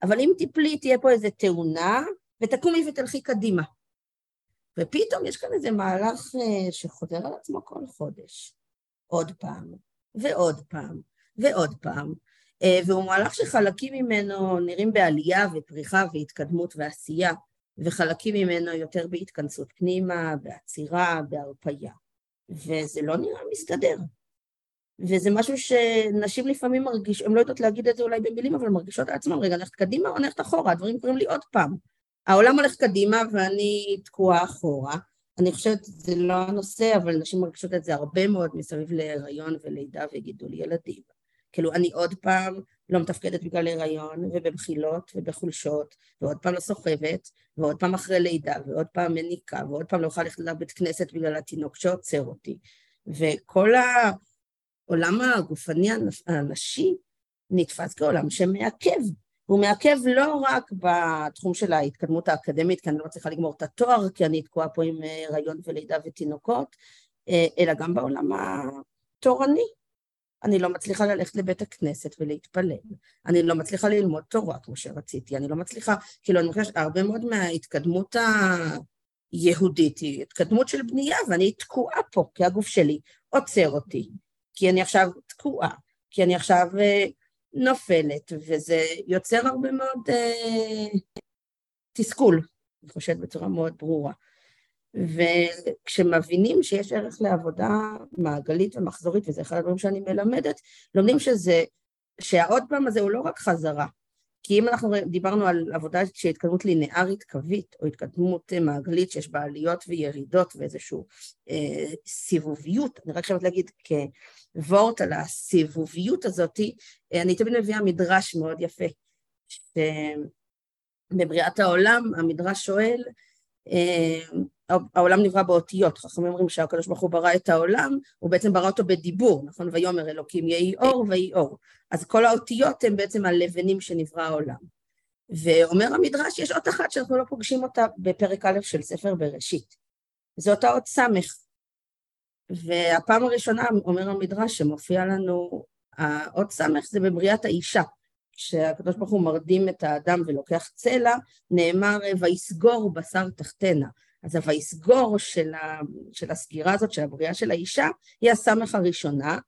B: אבל אם תיפלי, תהיה פה איזה תאונה, ותקומי ותלכי קדימה. ופתאום יש כאן איזה מהלך אה, שחוזר על עצמו כל חודש. עוד פעם, ועוד פעם, ועוד פעם. אה, והוא מהלך שחלקים ממנו נראים בעלייה ופריחה והתקדמות ועשייה, וחלקים ממנו יותר בהתכנסות פנימה, בעצירה, בהרפייה. וזה לא נראה מסתדר. וזה משהו שנשים לפעמים מרגיש, הן לא יודעות להגיד את זה אולי במילים, אבל מרגישות על עצמן, רגע, הולכת קדימה או הולכת אחורה? הדברים קורים לי עוד פעם. העולם הולך קדימה ואני תקועה אחורה. אני חושבת שזה לא הנושא, אבל נשים מרגישות את זה הרבה מאוד מסביב להיריון ולידה וגידול ילדים. כאילו, אני עוד פעם לא מתפקדת בגלל הריון, ובמחילות, ובחולשות, ועוד פעם לא סוחבת, ועוד פעם אחרי לידה, ועוד פעם מניקה, ועוד פעם לא יכולה ללכת לבית כנסת בגלל התינוק שעוצר אותי. וכל העולם הגופני הנשי נתפס כעולם שמעכב. הוא מעכב לא רק בתחום של ההתקדמות האקדמית, כי אני לא מצליחה לגמור את התואר, כי אני תקועה פה עם הריון ולידה ותינוקות, אה, אלא גם בעולם התורני. אני לא מצליחה ללכת לבית הכנסת ולהתפלל, אני לא מצליחה ללמוד תורה כמו שרציתי, אני לא מצליחה, כאילו אני חושבת הרבה מאוד מההתקדמות היהודית היא התקדמות של בנייה, ואני תקועה פה, כי הגוף שלי עוצר אותי, כי אני עכשיו תקועה, כי אני עכשיו אה, נופלת, וזה יוצר הרבה מאוד אה, תסכול, אני חושבת בצורה מאוד ברורה. וכשמבינים שיש ערך לעבודה מעגלית ומחזורית, וזה אחד הדברים שאני מלמדת, לומדים שזה, שהעוד פעם הזה הוא לא רק חזרה. כי אם אנחנו דיברנו על עבודה שהיא התקדמות לינארית קווית, או התקדמות מעגלית שיש בה עליות וירידות ואיזושהי אה, סיבוביות, אני רק חייבת להגיד כוורט על הסיבוביות הזאת, אה, אני תמיד מביאה מדרש מאוד יפה, שבבריאת העולם המדרש שואל, אה, העולם נברא באותיות, חכמים אומרים שהקדוש ברוך הוא ברא את העולם, הוא בעצם ברא אותו בדיבור, נכון? ויאמר אלוקים יהי אור ויהי אור. אז כל האותיות הן בעצם הלבנים שנברא העולם. ואומר המדרש, יש אות אחת שאנחנו לא פוגשים אותה בפרק א' של ספר בראשית. זו אותה אות סמך. והפעם הראשונה, אומר המדרש, שמופיע לנו האות סמך זה בבריאת האישה. כשהקדוש ברוך הוא מרדים את האדם ולוקח צלע, נאמר ויסגור בשר תחתנה. אז ה"ויסגור" של, ה, של הסגירה הזאת, של הבריאה של האישה, היא הסמך הראשונה.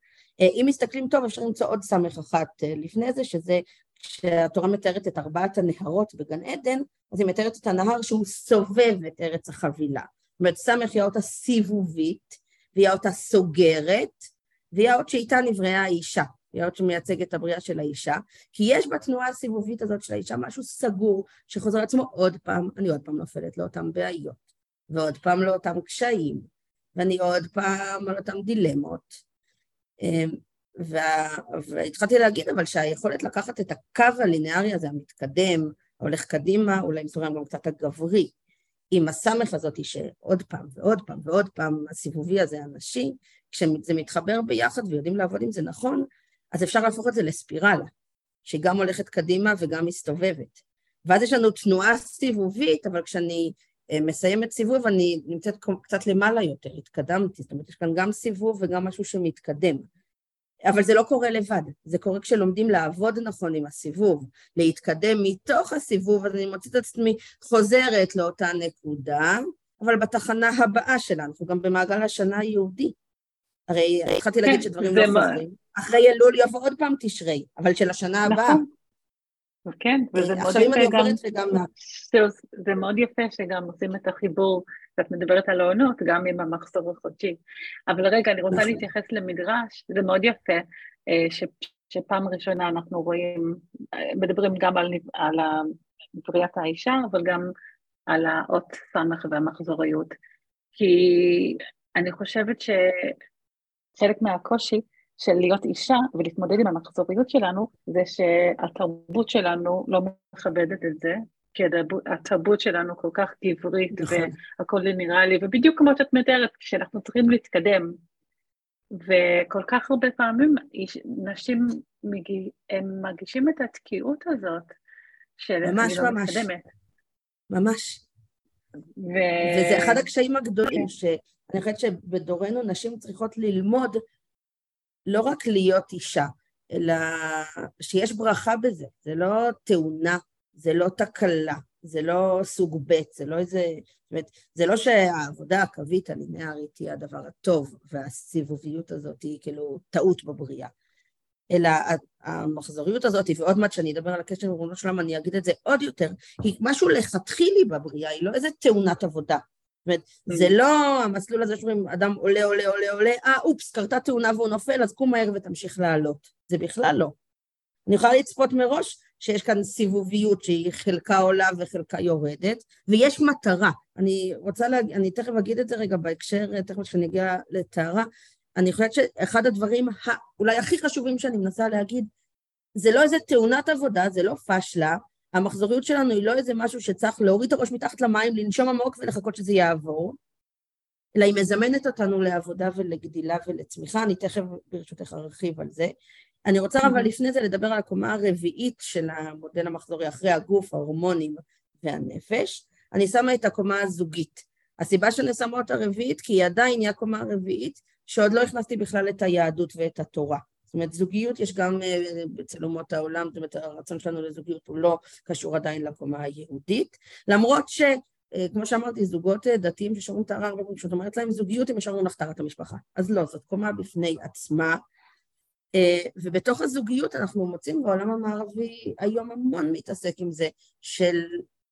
B: אה, אם מסתכלים טוב, אפשר למצוא עוד סמך אחת אה, לפני זה, שזה כשהתורה מתארת את ארבעת הנהרות בגן עדן, אז היא מתארת את הנהר שהוא סובב את ארץ החבילה. זאת אומרת, סמך היא האות הסיבובית, והיא האות הסוגרת, והיא האות שאיתה נבראה האישה. היא האות שמייצגת את הבריאה של האישה, כי יש בתנועה הסיבובית הזאת של האישה משהו סגור, שחוזר לעצמו עוד פעם, אני עוד פעם נופלת לאותן בעיות. ועוד פעם לאותם קשיים, ואני עוד פעם על אותם דילמות. אמ, והתחלתי להגיד אבל שהיכולת לקחת את הקו הלינארי הזה, המתקדם, הולך קדימה, אולי מסוים גם קצת הגברי, עם הסמך הזאת שעוד פעם ועוד פעם ועוד פעם הסיבובי הזה הנשי, כשזה מתחבר ביחד ויודעים לעבוד עם זה נכון, אז אפשר להפוך את זה לספירלה, שהיא גם הולכת קדימה וגם מסתובבת. ואז יש לנו תנועה סיבובית, אבל כשאני מסיימת סיבוב, אני נמצאת קצת למעלה יותר, התקדמתי, זאת אומרת, יש כאן גם סיבוב וגם משהו שמתקדם. אבל זה לא קורה לבד, זה קורה כשלומדים לעבוד נכון עם הסיבוב, להתקדם מתוך הסיבוב, אז אני מוצאת את עצמי חוזרת לאותה נקודה, אבל בתחנה הבאה שלנו, אנחנו גם במעגל השנה היהודי. הרי התחלתי להגיד כן, שדברים לא חוזרים. אחרי אלול יבוא עוד פעם תשרי, אבל של השנה הבאה. נכון.
A: כן, וזה מאוד יפה גם, וגם... זה מאוד יפה שגם עושים את החיבור, ואת מדברת על העונות, גם עם המחזור החודשי. אבל רגע, אני רוצה נכון. להתייחס למדרש, זה מאוד יפה, אה, ש, שפעם ראשונה אנחנו רואים, מדברים גם על, על בריאת האישה, אבל גם על האות סמך והמחזוריות. כי אני חושבת שחלק מהקושי, של להיות אישה ולהתמודד עם המחזוריות שלנו, זה שהתרבות שלנו לא מכבדת את זה, כי התרבות שלנו כל כך גברית, נכון. והכל נראה לי, ובדיוק כמו שאת מתארת, כשאנחנו צריכים להתקדם, וכל כך הרבה פעמים נשים מגיע, הם מרגישים את התקיעות הזאת, של ממש, לא ממש. מתקדמת.
B: ממש. ו... וזה אחד הקשיים הגדולים. שאני חושבת שבדורנו נשים צריכות ללמוד לא רק להיות אישה, אלא שיש ברכה בזה, זה לא תאונה, זה לא תקלה, זה לא סוג ב', זה לא איזה... זאת אומרת, זה לא שהעבודה הקווית הלינארית היא הדבר הטוב, והסיבוביות הזאת היא כאילו טעות בבריאה, אלא המחזוריות הזאת, ועוד מעט שאני אדבר על הקשר עם ריבונו שלם, אני אגיד את זה עוד יותר, היא משהו לכתחילי בבריאה, היא לא איזה תאונת עבודה. זאת אומרת, זה mm. לא המסלול הזה שאומרים, אדם עולה, עולה, עולה, עולה, אה, אופס, קרתה תאונה והוא נופל, אז קום מהר ותמשיך לעלות. זה בכלל לא. אני יכולה לצפות מראש שיש כאן סיבוביות שהיא חלקה עולה וחלקה יורדת, ויש מטרה. אני רוצה להגיד, אני תכף אגיד את זה רגע בהקשר, תכף כשאני אגיע לטהרה, אני חושבת שאחד הדברים אולי הכי חשובים שאני מנסה להגיד, זה לא איזה תאונת עבודה, זה לא פשלה, המחזוריות שלנו היא לא איזה משהו שצריך להוריד את הראש מתחת למים, לנשום עמוק ולחכות שזה יעבור, אלא היא מזמנת אותנו לעבודה ולגדילה ולצמיחה, אני תכף ברשותך ארחיב על זה. אני רוצה אבל לפני זה לדבר על הקומה הרביעית של המודל המחזורי, אחרי הגוף, ההורמונים והנפש. אני שמה את הקומה הזוגית. הסיבה שאני שמה אותה רביעית, כי היא עדיין היא הקומה הרביעית, שעוד לא הכנסתי בכלל את היהדות ואת התורה. זאת אומרת, זוגיות יש גם אה, אצל אומות העולם, זאת אומרת, הרצון שלנו לזוגיות הוא לא קשור עדיין לקומה היהודית, למרות ש... אה, כמו שאמרתי, זוגות אה, דתיים ששומעים טהרה הרבה כשאת אומרת להם זוגיות, הם ישר אומרים המשפחה. אז לא, זאת קומה בפני עצמה. ובתוך הזוגיות אנחנו מוצאים בעולם המערבי היום המון מתעסק עם זה, של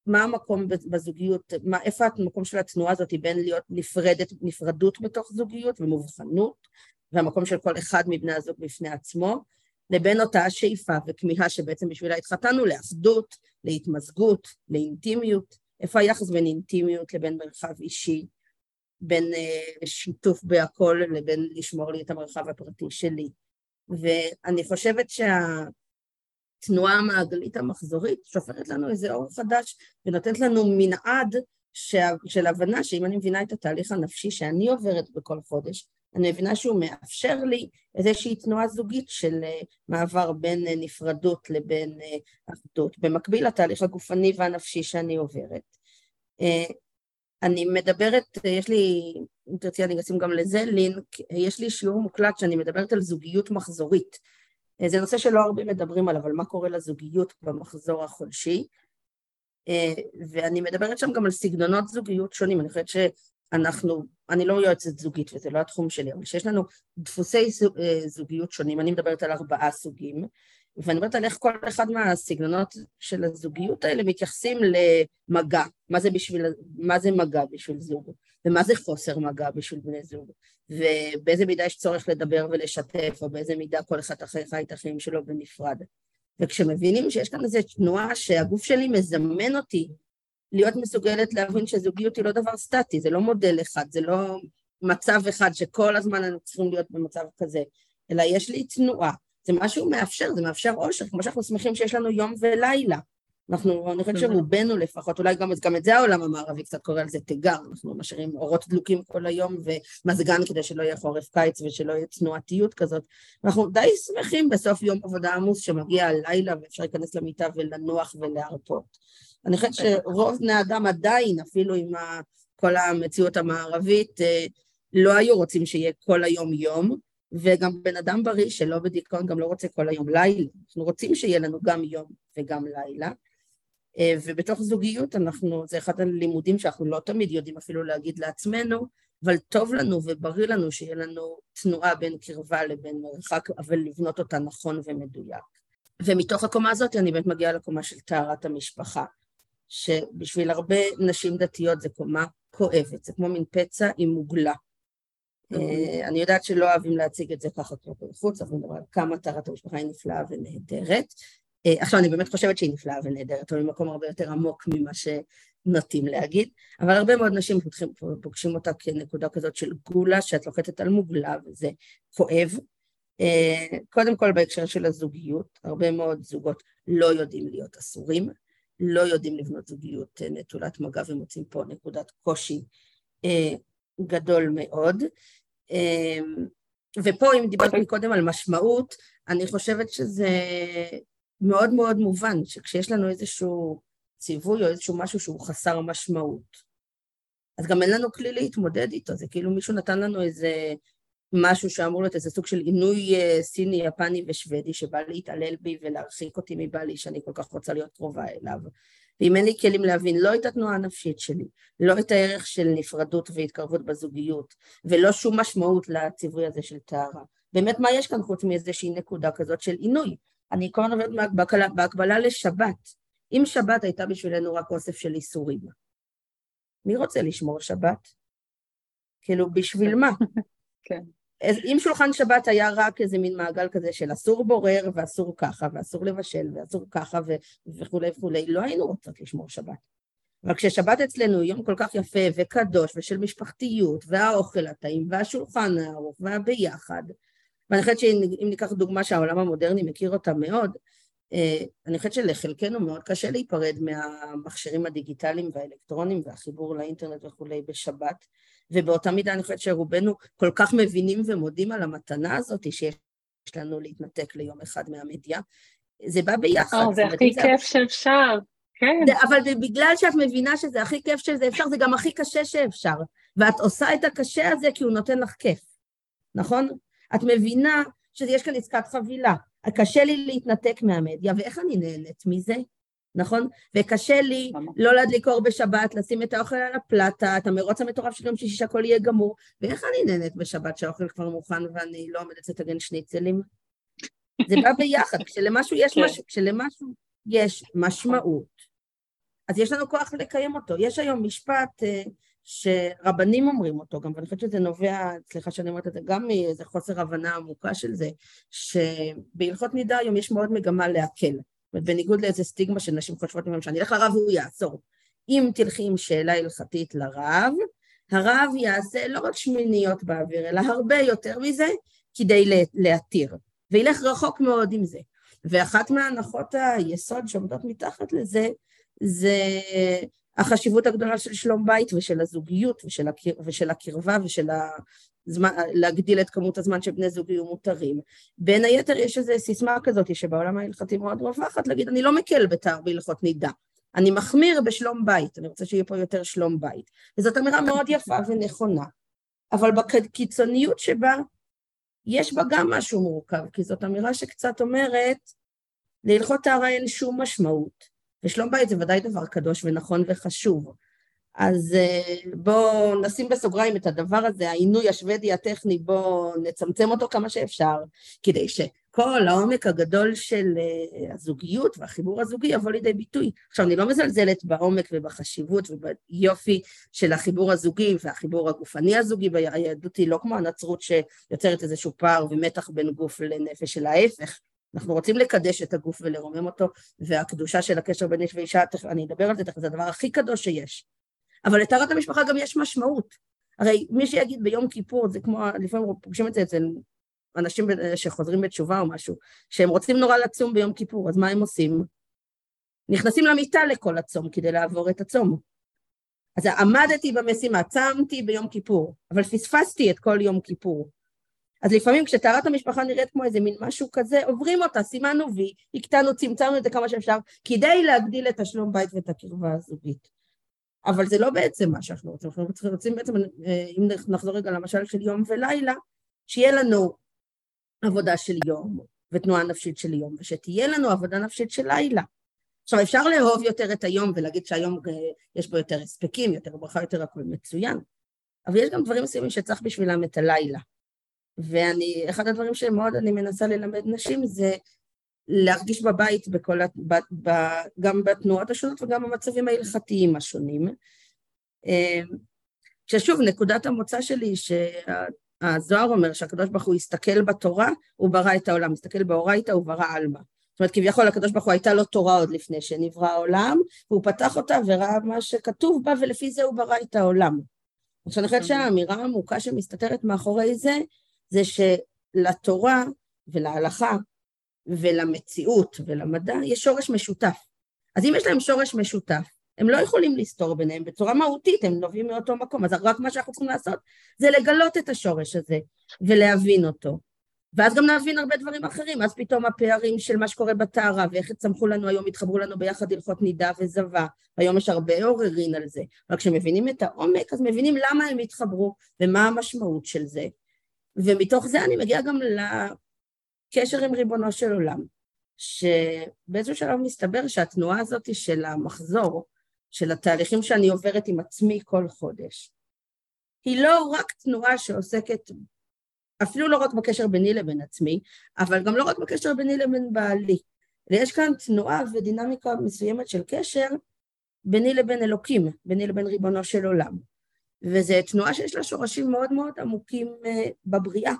B: מה המקום בזוגיות, מה, איפה המקום של התנועה הזאת בין להיות נפרדת, נפרדות בתוך זוגיות ומובחנות, והמקום של כל אחד מבני הזוג בפני עצמו, לבין אותה שאיפה וכמיהה שבעצם בשבילה התחתנו לאחדות, להתמזגות, לאינטימיות. איפה היחס בין אינטימיות לבין מרחב אישי, בין uh, שיתוף בהכל לבין לשמור לי את המרחב הפרטי שלי. ואני חושבת שהתנועה המעגלית המחזורית שופרת לנו איזה אור חדש ונותנת לנו מנעד של הבנה שאם אני מבינה את התהליך הנפשי שאני עוברת בכל חודש, אני מבינה שהוא מאפשר לי איזושהי תנועה זוגית של אה, מעבר בין אה, נפרדות לבין אה, אחדות, במקביל לתהליך הגופני והנפשי שאני עוברת. אני מדברת, יש לי, אם תרצי אני אשים גם לזה לינק, יש לי שיעור מוקלט שאני מדברת על זוגיות מחזורית. זה נושא שלא הרבה מדברים עליו, אבל מה קורה לזוגיות במחזור החודשי. ואני מדברת שם גם על סגנונות זוגיות שונים, אני חושבת אנחנו, אני לא יועצת זוגית וזה לא התחום שלי, אבל שיש לנו דפוסי אה, זוגיות שונים, אני מדברת על ארבעה סוגים, ואני מדברת על איך כל אחד מהסגנונות של הזוגיות האלה מתייחסים למגע, מה זה, בשביל, מה זה מגע בשביל זוג, ומה זה חוסר מגע בשביל בני זוג, ובאיזה מידה יש צורך לדבר ולשתף, או באיזה מידה כל אחד אחרי חי את החיים שלו בנפרד. וכשמבינים שיש כאן איזו תנועה שהגוף שלי מזמן אותי להיות מסוגלת להבין שזוגיות היא לא דבר סטטי, זה לא מודל אחד, זה לא מצב אחד שכל הזמן אנחנו צריכים להיות במצב כזה, אלא יש לי תנועה, זה משהו מאפשר, זה מאפשר אושר, כמו שאנחנו שמחים שיש לנו יום ולילה. אנחנו, אני חושבת שרובנו לפחות, אולי גם, גם את זה העולם המערבי קצת קורא על זה תיגר, אנחנו משאירים אורות דלוקים כל היום ומזגן כדי שלא יהיה חורף קיץ ושלא יהיה תנועתיות כזאת. אנחנו די שמחים בסוף יום עבודה עמוס שמגיע הלילה ואפשר להיכנס למיטה ולנוח ולהרפות. אני חושבת שרוב בני אדם עדיין, אפילו עם כל המציאות המערבית, אה, לא היו רוצים שיהיה כל היום יום, וגם בן אדם בריא שלא בדיכאון גם לא רוצה כל היום לילה. אנחנו רוצים שיהיה לנו גם יום וגם לילה. אה, ובתוך זוגיות אנחנו, זה אחד הלימודים שאנחנו לא תמיד יודעים אפילו להגיד לעצמנו, אבל טוב לנו ובריא לנו שיהיה לנו תנועה בין קרבה לבין מרחק, אבל לבנות אותה נכון ומדויק. ומתוך הקומה הזאת אני באמת מגיעה לקומה של טהרת המשפחה. שבשביל הרבה נשים דתיות זה קומה כואבת, זה כמו מין פצע עם מוגלה. אוקיי. אה, אני יודעת שלא אוהבים להציג את זה ככה כלפי חוץ, אבל נדבר על כמה טהרת המשפחה היא נפלאה ונהדרת. אה, עכשיו, אני באמת חושבת שהיא נפלאה ונהדרת, אבל ממקום הרבה יותר עמוק ממה שנוטים להגיד, אבל הרבה מאוד נשים פותחים, פוגשים אותה כנקודה כזאת של גולה, שאת לוחצת על מוגלה וזה כואב. אה, קודם כל בהקשר של הזוגיות, הרבה מאוד זוגות לא יודעים להיות אסורים, לא יודעים לבנות זוגיות אה, נטולת מגע ומוצאים פה נקודת קושי אה, גדול מאוד. אה, ופה, אם דיברת okay. מקודם על משמעות, אני חושבת שזה מאוד מאוד מובן, שכשיש לנו איזשהו ציווי או איזשהו משהו שהוא חסר משמעות, אז גם אין לנו כלי להתמודד איתו, זה כאילו מישהו נתן לנו איזה משהו שאמור להיות איזה סוג של עינוי אה, סיני, יפני ושוודי שבא להתעלל בי ולהרחיק אותי מבעלי שאני כל כך רוצה להיות קרובה אליו. ואם אין לי כלים להבין לא את התנועה הנפשית שלי, לא את הערך של נפרדות והתקרבות בזוגיות, ולא שום משמעות לציווי הזה של טהרה. באמת מה יש כאן חוץ מאיזושהי נקודה כזאת של עינוי? אני כל הזמן עובדת בהקבלה לשבת. אם שבת הייתה בשבילנו רק אוסף של איסורים, מי רוצה לשמור שבת? כאילו, בשביל מה? כן. אם שולחן שבת היה רק איזה מין מעגל כזה של אסור בורר ואסור ככה ואסור לבשל ואסור ככה וכולי וכולי, לא היינו רוצות לשמור שבת. אבל כששבת אצלנו יום כל כך יפה וקדוש ושל משפחתיות והאוכל הטעים והשולחן הארוך והביחד, ואני חושבת שאם ניקח דוגמה שהעולם המודרני מכיר אותה מאוד, אני חושבת שלחלקנו מאוד קשה להיפרד מהמכשירים הדיגיטליים והאלקטרונים והחיבור לאינטרנט וכולי בשבת, ובאותה מידה אני חושבת שרובנו כל כך מבינים ומודים על המתנה הזאת שיש לנו להתנתק ליום אחד מהמדיה. זה בא ביחד.
C: זה הכי כיף שאפשר, כן.
B: אבל בגלל שאת מבינה שזה הכי כיף שזה אפשר, זה גם הכי קשה שאפשר. ואת עושה את הקשה הזה כי הוא נותן לך כיף, נכון? את מבינה שיש כאן עסקת חבילה. קשה לי להתנתק מהמדיה, ואיך אני נהנית מזה? נכון? וקשה לי לא להדליק אור בשבת, לשים את האוכל על הפלטה, את המרוץ המטורף של יום שישי שהכל יהיה גמור, ואיך אני נהנית בשבת שהאוכל כבר מוכן ואני לא עומדת לטגן שניצלים? זה בא ביחד, כשלמשהו יש, כן. מש... כשלמשהו יש משמעות, אז יש לנו כוח לקיים אותו. יש היום משפט uh, שרבנים אומרים אותו גם, ואני חושבת שזה נובע, סליחה שאני אומרת את זה, גם מאיזה חוסר הבנה עמוקה של זה, שבהלכות נידה היום יש מאוד מגמה להקל. בניגוד לאיזה סטיגמה שנשים חושבות ממנו, שאני אלך לרב והוא יעצור. אם תלכי עם שאלה הלכתית לרב, הרב יעשה לא רק שמיניות באוויר, אלא הרבה יותר מזה כדי להתיר, וילך רחוק מאוד עם זה. ואחת מהנחות היסוד שעומדות מתחת לזה, זה החשיבות הגדולה של שלום בית ושל הזוגיות ושל, הקר... ושל הקרבה ושל הזמן, להגדיל את כמות הזמן שבני זוג יהיו מותרים. בין היתר יש איזו סיסמה כזאת שבעולם ההלכתי מאוד רווחת, להגיד אני לא מקל בתאר בהלכות נידה, אני מחמיר בשלום בית, אני רוצה שיהיה פה יותר שלום בית. וזאת אמירה מאוד יפה ונכונה, אבל בקיצוניות שבה, יש בה גם משהו מורכב, כי זאת אמירה שקצת אומרת, להלכות טהרה אין שום משמעות. ושלום בית זה ודאי דבר קדוש ונכון וחשוב. אז אה, בואו נשים בסוגריים את הדבר הזה, העינוי השוודי הטכני, בואו נצמצם אותו כמה שאפשר, כדי שכל העומק הגדול של אה, הזוגיות והחיבור הזוגי יבוא לידי ביטוי. עכשיו, אני לא מזלזלת בעומק ובחשיבות וביופי של החיבור הזוגי והחיבור הגופני הזוגי, והיהדות היא לא כמו הנצרות שיוצרת איזשהו פער ומתח בין גוף לנפש, אלא ההפך. אנחנו רוצים לקדש את הגוף ולרומם אותו, והקדושה של הקשר בין איש ואישה, אני אדבר על זה תכף, זה הדבר הכי קדוש שיש. אבל לטהרת המשפחה גם יש משמעות. הרי מי שיגיד ביום כיפור, זה כמו, לפעמים פוגשים את זה אצל אנשים שחוזרים בתשובה או משהו, שהם רוצים נורא לצום ביום כיפור, אז מה הם עושים? נכנסים למיטה לכל הצום כדי לעבור את הצום. אז עמדתי במשימה, צמתי ביום כיפור, אבל פספסתי את כל יום כיפור. אז לפעמים כשטהרת המשפחה נראית כמו איזה מין משהו כזה, עוברים אותה, סימנו וי, הקטנו, צמצמנו את זה כמה שאפשר, כדי להגדיל את השלום בית ואת הקרבה הזוגית. אבל זה לא בעצם מה שאנחנו רוצים, אנחנו רוצים בעצם, אה, אם נחזור רגע למשל של יום ולילה, שיהיה לנו עבודה של יום ותנועה נפשית של יום, ושתהיה לנו עבודה נפשית של לילה. עכשיו אפשר לאהוב יותר את היום ולהגיד שהיום אה, יש בו יותר הספקים, יותר ברכה, יותר הכל מצוין, אבל יש גם דברים מסוימים שצריך בשבילם את הלילה. ואני, אחד הדברים שמאוד אני מנסה ללמד נשים זה להרגיש בבית בכל, ב, ב, גם בתנועות השונות וגם במצבים ההלכתיים השונים. אה, ששוב, נקודת המוצא שלי שהזוהר אומר שהקדוש ברוך הוא הסתכל בתורה, הוא ברא את העולם, הסתכל באורייתא, הוא ברא עלמא. זאת אומרת, כביכול הקדוש ברוך הוא הייתה לו תורה עוד לפני שנברא העולם, והוא פתח אותה וראה מה שכתוב בה, ולפי זה הוא ברא את העולם. עכשיו אני חושבת שהאמירה העמוקה שמסתתרת מאחורי זה, זה שלתורה ולהלכה ולמציאות ולמדע יש שורש משותף. אז אם יש להם שורש משותף, הם לא יכולים לסתור ביניהם בצורה מהותית, הם נובעים מאותו מקום. אז רק מה שאנחנו צריכים לעשות זה לגלות את השורש הזה ולהבין אותו. ואז גם להבין הרבה דברים אחרים, אז פתאום הפערים של מה שקורה בטהרה ואיך צמחו לנו היום, התחברו לנו ביחד הלכות נידה וזבה, היום יש הרבה עוררין על זה, אבל כשמבינים את העומק אז מבינים למה הם התחברו ומה המשמעות של זה, ומתוך זה אני מגיעה גם לקשר עם ריבונו של עולם, שבאיזשהו שלב מסתבר שהתנועה הזאת של המחזור, של התהליכים שאני עוברת עם עצמי כל חודש, היא לא רק תנועה שעוסקת אפילו לא רק בקשר ביני לבין עצמי, אבל גם לא רק בקשר ביני לבין בעלי. ויש כאן תנועה ודינמיקה מסוימת של קשר ביני לבין אלוקים, ביני לבין ריבונו של עולם. וזו תנועה שיש לה שורשים מאוד מאוד עמוקים אה, בבריאה,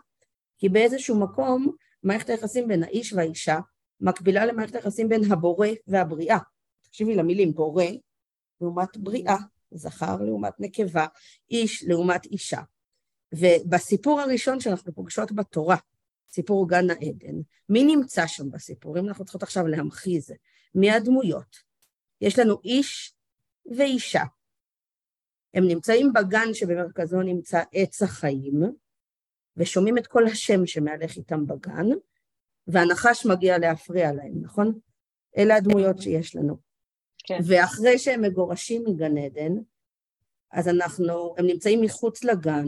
B: כי באיזשהו מקום מערכת היחסים בין האיש והאישה מקבילה למערכת היחסים בין הבורא והבריאה. תקשיבי למילים, בורא לעומת בריאה, זכר לעומת נקבה, איש לעומת אישה. ובסיפור הראשון שאנחנו פוגשות בתורה, סיפור גן העדן. מי נמצא שם בסיפור? אם אנחנו צריכות עכשיו להמחיז, מי הדמויות? יש לנו איש ואישה. הם נמצאים בגן שבמרכזו נמצא עץ החיים, ושומעים את כל השם שמהלך איתם בגן, והנחש מגיע להפריע להם, נכון? אלה הדמויות שיש לנו. כן. ואחרי שהם מגורשים מגן עדן, אז אנחנו, הם נמצאים מחוץ לגן,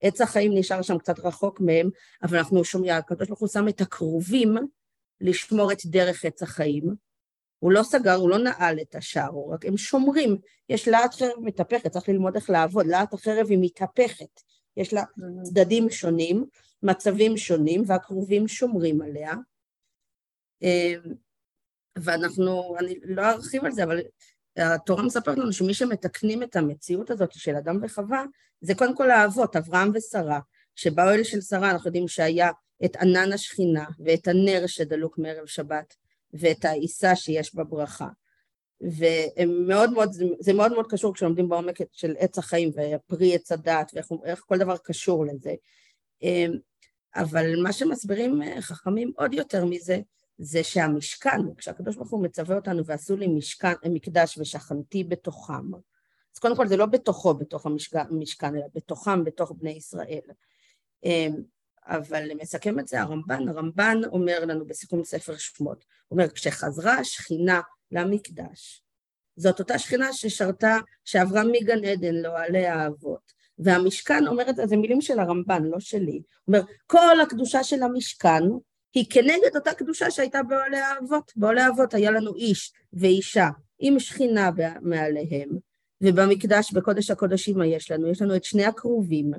B: עץ החיים נשאר שם קצת רחוק מהם, אבל אנחנו שומעים, הקדוש ברוך הוא שם את הכרובים לשמור את דרך עץ החיים. הוא לא סגר, הוא לא נעל את השער, הוא רק הם שומרים. יש להט חרב מתהפכת, צריך ללמוד איך לעבוד. להט החרב היא מתהפכת. יש לה mm-hmm. צדדים שונים, מצבים שונים, והכרובים שומרים עליה. אמ, ואנחנו, אני לא ארחיב על זה, אבל התורה מספרת לנו שמי שמתקנים את המציאות הזאת של אדם וחווה, זה קודם כל האבות, אברהם ושרה, שבאוהל של שרה אנחנו יודעים שהיה את ענן השכינה ואת הנר שדלוק מערב שבת ואת העיסה שיש בברכה. והם מאוד זה מאוד מאוד קשור כשלומדים בעומק של עץ החיים ופרי עץ הדת ואיך כל דבר קשור לזה. אמ, אבל מה שמסבירים אה, חכמים עוד יותר מזה, זה שהמשכן, כשהקדוש ברוך הוא מצווה אותנו ועשו לי משכן, מקדש ושכנתי בתוכם, אז קודם כל זה לא בתוכו, בתוך המשכן, אלא בתוכם, בתוך בני ישראל. אבל מסכם את זה הרמב"ן, הרמב"ן אומר לנו בסיכום ספר שמות, הוא אומר, כשחזרה השכינה למקדש, זאת אותה שכינה ששרתה, שעברה מגן עדן לאוהלי האבות, והמשכן אומר את זה, זה מילים של הרמב"ן, לא שלי, אומר, כל הקדושה של המשכן היא כנגד אותה קדושה שהייתה באוהלי האבות. באוהלי האבות היה לנו איש ואישה עם שכינה מעליהם, ובמקדש, בקודש הקודשים מה יש לנו? יש לנו את שני הכרובים,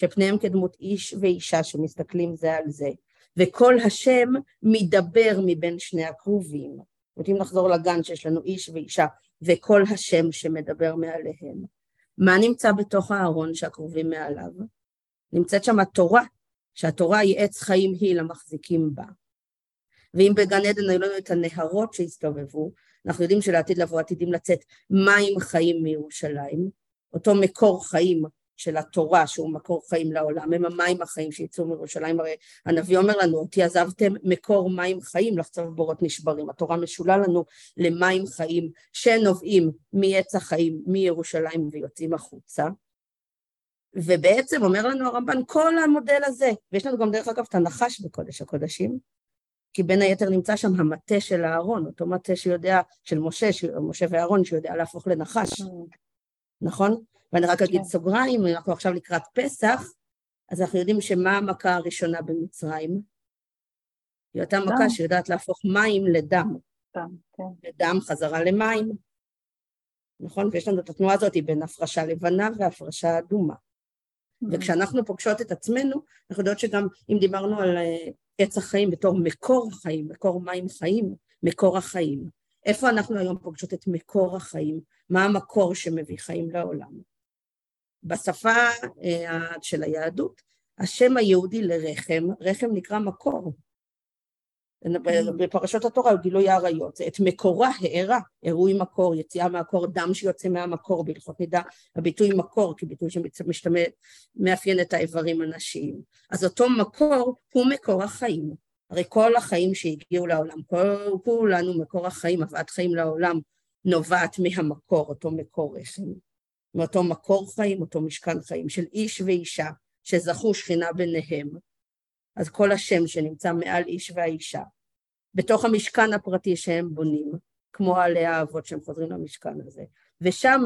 B: שפניהם כדמות איש ואישה שמסתכלים זה על זה, וכל השם מדבר מבין שני הכרובים. זאת אומרת, אם נחזור לגן שיש לנו איש ואישה, וכל השם שמדבר מעליהם. מה נמצא בתוך הארון שהכרובים מעליו? נמצאת שם התורה, שהתורה היא עץ חיים היא למחזיקים בה. ואם בגן עדן היו לנו את הנהרות שהסתובבו, אנחנו יודעים שלעתיד לבוא עתידים לצאת מים חיים מירושלים, אותו מקור חיים של התורה שהוא מקור חיים לעולם, הם המים החיים שיצאו מירושלים, הרי הנביא אומר לנו, אותי עזבתם מקור מים חיים לחצוב בורות נשברים, התורה משולה לנו למים חיים שנובעים מעץ החיים מירושלים ויוצאים החוצה, ובעצם אומר לנו הרמב"ן כל המודל הזה, ויש לנו גם דרך אגב את הנחש בקודש הקודשים, כי בין היתר נמצא שם המטה של אהרון, אותו מטה שיודע, של משה, משה ואהרון, שיודע להפוך לנחש, נכון? ואני רק אגיד כן. סוגריים, אנחנו עכשיו לקראת פסח, אז אנחנו יודעים שמה המכה הראשונה במצרים? היא אותה מכה שיודעת להפוך מים לדם. דם, כן. לדם חזרה למים. נכון? ויש לנו את התנועה הזאת בין הפרשה לבנה והפרשה אדומה. Mm. וכשאנחנו פוגשות את עצמנו, אנחנו יודעות שגם אם דיברנו על אה, עץ החיים בתור מקור החיים, מקור מים חיים, מקור החיים. איפה אנחנו היום פוגשות את מקור החיים? מה המקור שמביא חיים לעולם? בשפה אה, של היהדות, השם היהודי לרחם, רחם נקרא מקור. בפרשות התורה הוא גילוי האריות, את מקורה הארה, אירועי מקור, יציאה מהקור, דם שיוצא מהמקור, בהלכות נידה, הביטוי מקור כביטוי שמאפיין את האיברים הנשיים. אז אותו מקור הוא מקור החיים. הרי כל החיים שהגיעו לעולם, כל, כולנו מקור החיים, הבאת חיים לעולם, נובעת מהמקור, אותו מקור רחם. מאותו מקור חיים, אותו משכן חיים של איש ואישה שזכו שכינה ביניהם. אז כל השם שנמצא מעל איש והאישה, בתוך המשכן הפרטי שהם בונים, כמו עלי האבות שהם חוזרים למשכן הזה, ושם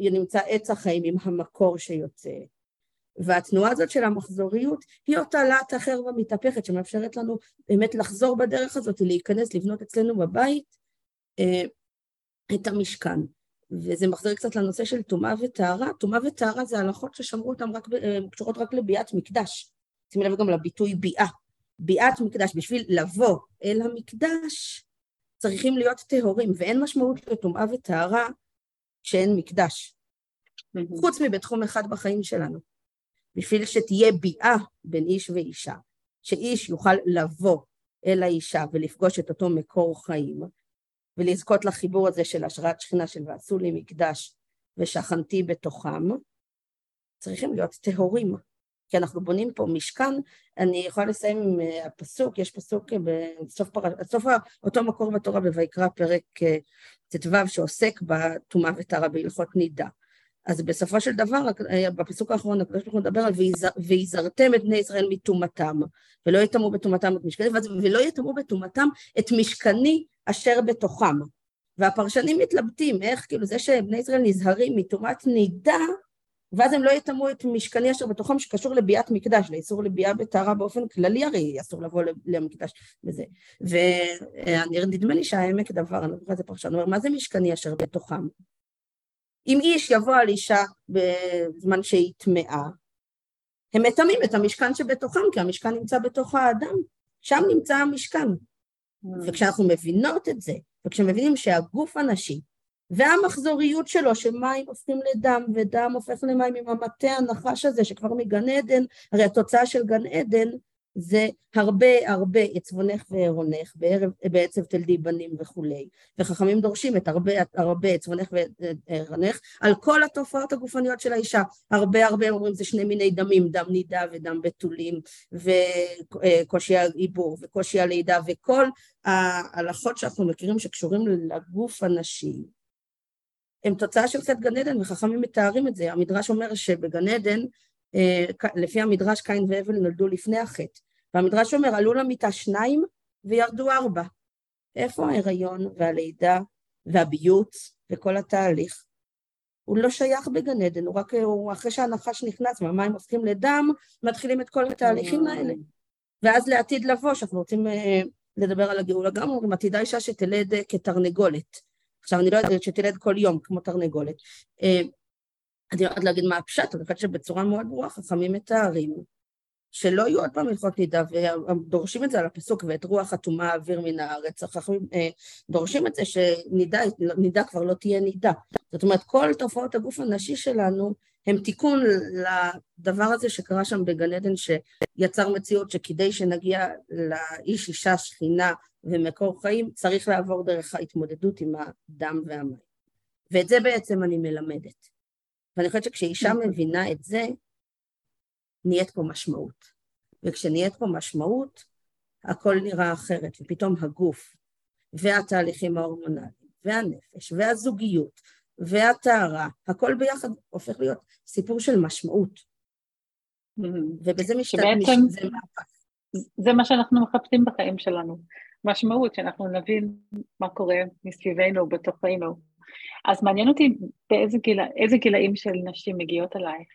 B: נמצא עץ החיים עם המקור שיוצא. והתנועה הזאת של המחזוריות היא אותה להט אחר ומתהפכת שמאפשרת לנו באמת לחזור בדרך הזאת, להיכנס, לבנות אצלנו בבית אה, את המשכן. וזה מחזיר קצת לנושא של טומאה וטהרה. טומאה וטהרה זה הלכות ששמרו אותן רק, אה, קשורות רק לביאת מקדש. שימי לב גם לביטוי ביאה. ביאת מקדש, בשביל לבוא אל המקדש, צריכים להיות טהורים, ואין משמעות לטומאה וטהרה כשאין מקדש. חוץ מבתחום אחד בחיים שלנו. בשביל שתהיה ביאה בין איש ואישה, שאיש יוכל לבוא אל האישה ולפגוש את אותו מקור חיים, ולזכות לחיבור הזה של השראת שכינה של ועשו לי מקדש ושכנתי בתוכם, צריכים להיות טהורים. כי אנחנו בונים פה משכן, אני יכולה לסיים עם אה, הפסוק, יש פסוק אה, בסוף פר... בסוף אותו מקור בתורה בויקרא פרק אה, ט"ו שעוסק בטומאה וטהרה בהלכות נידה. אז בסופו של דבר, בפסוק האחרון, הקדוש ברוך הוא מדבר על ויזרתם את בני ישראל מטומאתם, ולא יטמאו בטומאתם את משכני, ולא יטמאו בטומאתם את משכני אשר בתוכם. והפרשנים מתלבטים, איך כאילו זה שבני ישראל נזהרים מטומאת נידה, ואז הם לא יטמאו את משכני אשר בתוכם שקשור לביאת מקדש, לאיסור לביאה בטהרה באופן כללי הרי אסור לבוא למקדש וזה. ונדמה לי שהעמק דבר, אני לא זוכרת איזה פרשן, אומר, מה זה משכני אשר בתוכם? אם איש יבוא על אישה בזמן שהיא טמאה, הם מטמאים את המשכן שבתוכם, כי המשכן נמצא בתוך האדם, שם נמצא המשכן. Mm. וכשאנחנו מבינות את זה, וכשמבינים שהגוף הנשי והמחזוריות שלו, שמים הופכים לדם ודם הופך למים עם המטה הנחש הזה שכבר מגן עדן, הרי התוצאה של גן עדן זה הרבה הרבה עצבונך ועירונך, בעצב תלדי בנים וכולי. וחכמים דורשים את הרבה הרבה עצבונך ועירונך על כל התופעות הגופניות של האישה. הרבה הרבה אומרים זה שני מיני דמים, דם נידה ודם בתולים, וקושי העיבור וקושי הלידה, וכל ההלכות שאנחנו מכירים שקשורים לגוף הנשי. הם תוצאה של חטא גן עדן, וחכמים מתארים את זה. המדרש אומר שבגן עדן, אה, לפי המדרש קין והבל נולדו לפני החטא. והמדרש אומר, עלו למיטה שניים וירדו ארבע. איפה ההיריון והלידה והביוץ וכל התהליך? הוא לא שייך בגן עדן, הוא רק, הוא אחרי שהנחש נכנס והמים הופכים לדם, מתחילים את כל התהליכים האלה. ואז לעתיד לבוא, שאנחנו רוצים uh, לדבר על הגאולה, גם אומרים, עתידה אישה שתלד uh, כתרנגולת. עכשיו, אני לא יודעת שתלד כל יום כמו תרנגולת. Uh, אני לא יודעת להגיד מה הפשט, אני חושבת שבצורה מאוד ברורה חכמים מתארים שלא יהיו עוד פעם הלכות נידה, ודורשים את זה על הפסוק, ואת רוח אטומה אוויר מן הארץ, החכמים אה, דורשים את זה שנידה כבר לא תהיה נידה. זאת אומרת, כל תופעות הגוף הנשי שלנו הם תיקון לדבר הזה שקרה שם בגן עדן, שיצר מציאות שכדי שנגיע לאיש, אישה, שכינה ומקור חיים, צריך לעבור דרך ההתמודדות עם הדם והמים. ואת זה בעצם אני מלמדת. ואני חושבת שכשאישה נכון. מבינה את זה, נהיית פה משמעות. וכשנהיית פה משמעות, הכל נראה אחרת, ופתאום הגוף, והתהליכים ההורמונליים, והנפש, והזוגיות, והטהרה, הכל ביחד הופך להיות סיפור של משמעות. ובזה משתמש, זה מהפך.
C: זה מה שאנחנו מחפשים בחיים שלנו, משמעות, שאנחנו נבין מה קורה מסביבנו, בתוכנו. אז מעניין אותי באיזה גיל, גילאים של נשים מגיעות אלייך.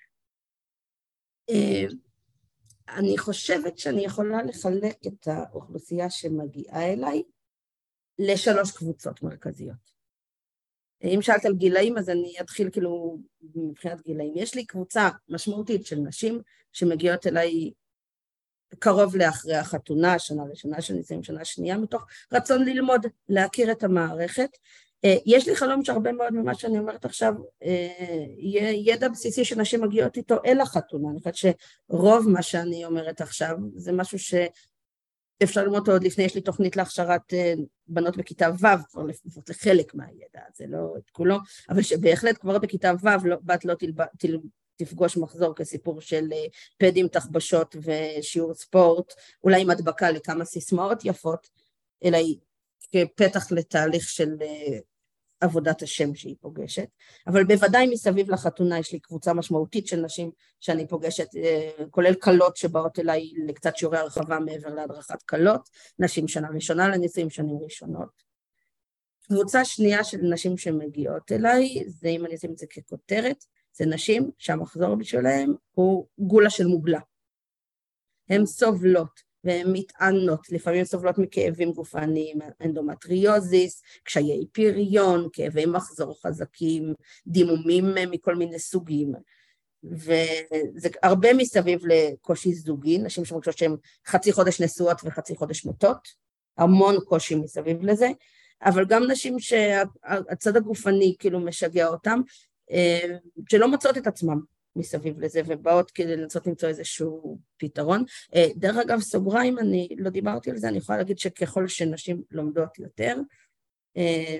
B: אה, אני חושבת שאני יכולה לחלק את האוכלוסייה שמגיעה אליי לשלוש קבוצות מרכזיות. אם שאלת על גילאים, אז אני אתחיל כאילו מבחינת גילאים. יש לי קבוצה משמעותית של נשים שמגיעות אליי קרוב לאחרי החתונה, שנה לשנה של נישואים, שנה שנייה, מתוך רצון ללמוד, להכיר את המערכת, יש לי חלום שהרבה מאוד ממה שאני אומרת עכשיו אה, יהיה ידע בסיסי שנשים מגיעות איתו אל החתונה, אני חושבת שרוב מה שאני אומרת עכשיו זה משהו שאפשר ללמוד אותו עוד לפני, יש לי תוכנית להכשרת אה, בנות בכיתה ו', כבר לפחות לחלק מהידע, זה לא את כולו, אבל שבהחלט כבר בכיתה ו' לא, בת לא תלב, תל, תפגוש מחזור כסיפור של פדים, תחבשות ושיעור ספורט, אולי עם הדבקה לכמה סיסמאות יפות, אלא היא כפתח לתהליך של עבודת השם שהיא פוגשת, אבל בוודאי מסביב לחתונה יש לי קבוצה משמעותית של נשים שאני פוגשת, אה, כולל כלות שבאות אליי לקצת שיעורי הרחבה מעבר להדרכת כלות, נשים שנה ראשונה לנישואים, שנים ראשונות. קבוצה שנייה של נשים שמגיעות אליי, זה אם אני אשים את זה ככותרת, זה נשים שהמחזור בשבילהם הוא גולה של מוגלה. הן סובלות והן מתענות, לפעמים סובלות מכאבים גופניים, אנדומטריוזיס, קשיי פריון, כאבי מחזור חזקים, דימומים מכל מיני סוגים. וזה הרבה מסביב לקושי זוגי, נשים שמרגישות שהן חצי חודש נשואות וחצי חודש מתות, המון קושי מסביב לזה, אבל גם נשים שהצד הגופני כאילו משגע אותם, אה, שלא מוצאות את עצמם מסביב לזה, ובאות כדי לנסות למצוא איזשהו פתרון. אה, דרך אגב, סוגריים, אני לא דיברתי על זה, אני יכולה להגיד שככל שנשים לומדות יותר, אה,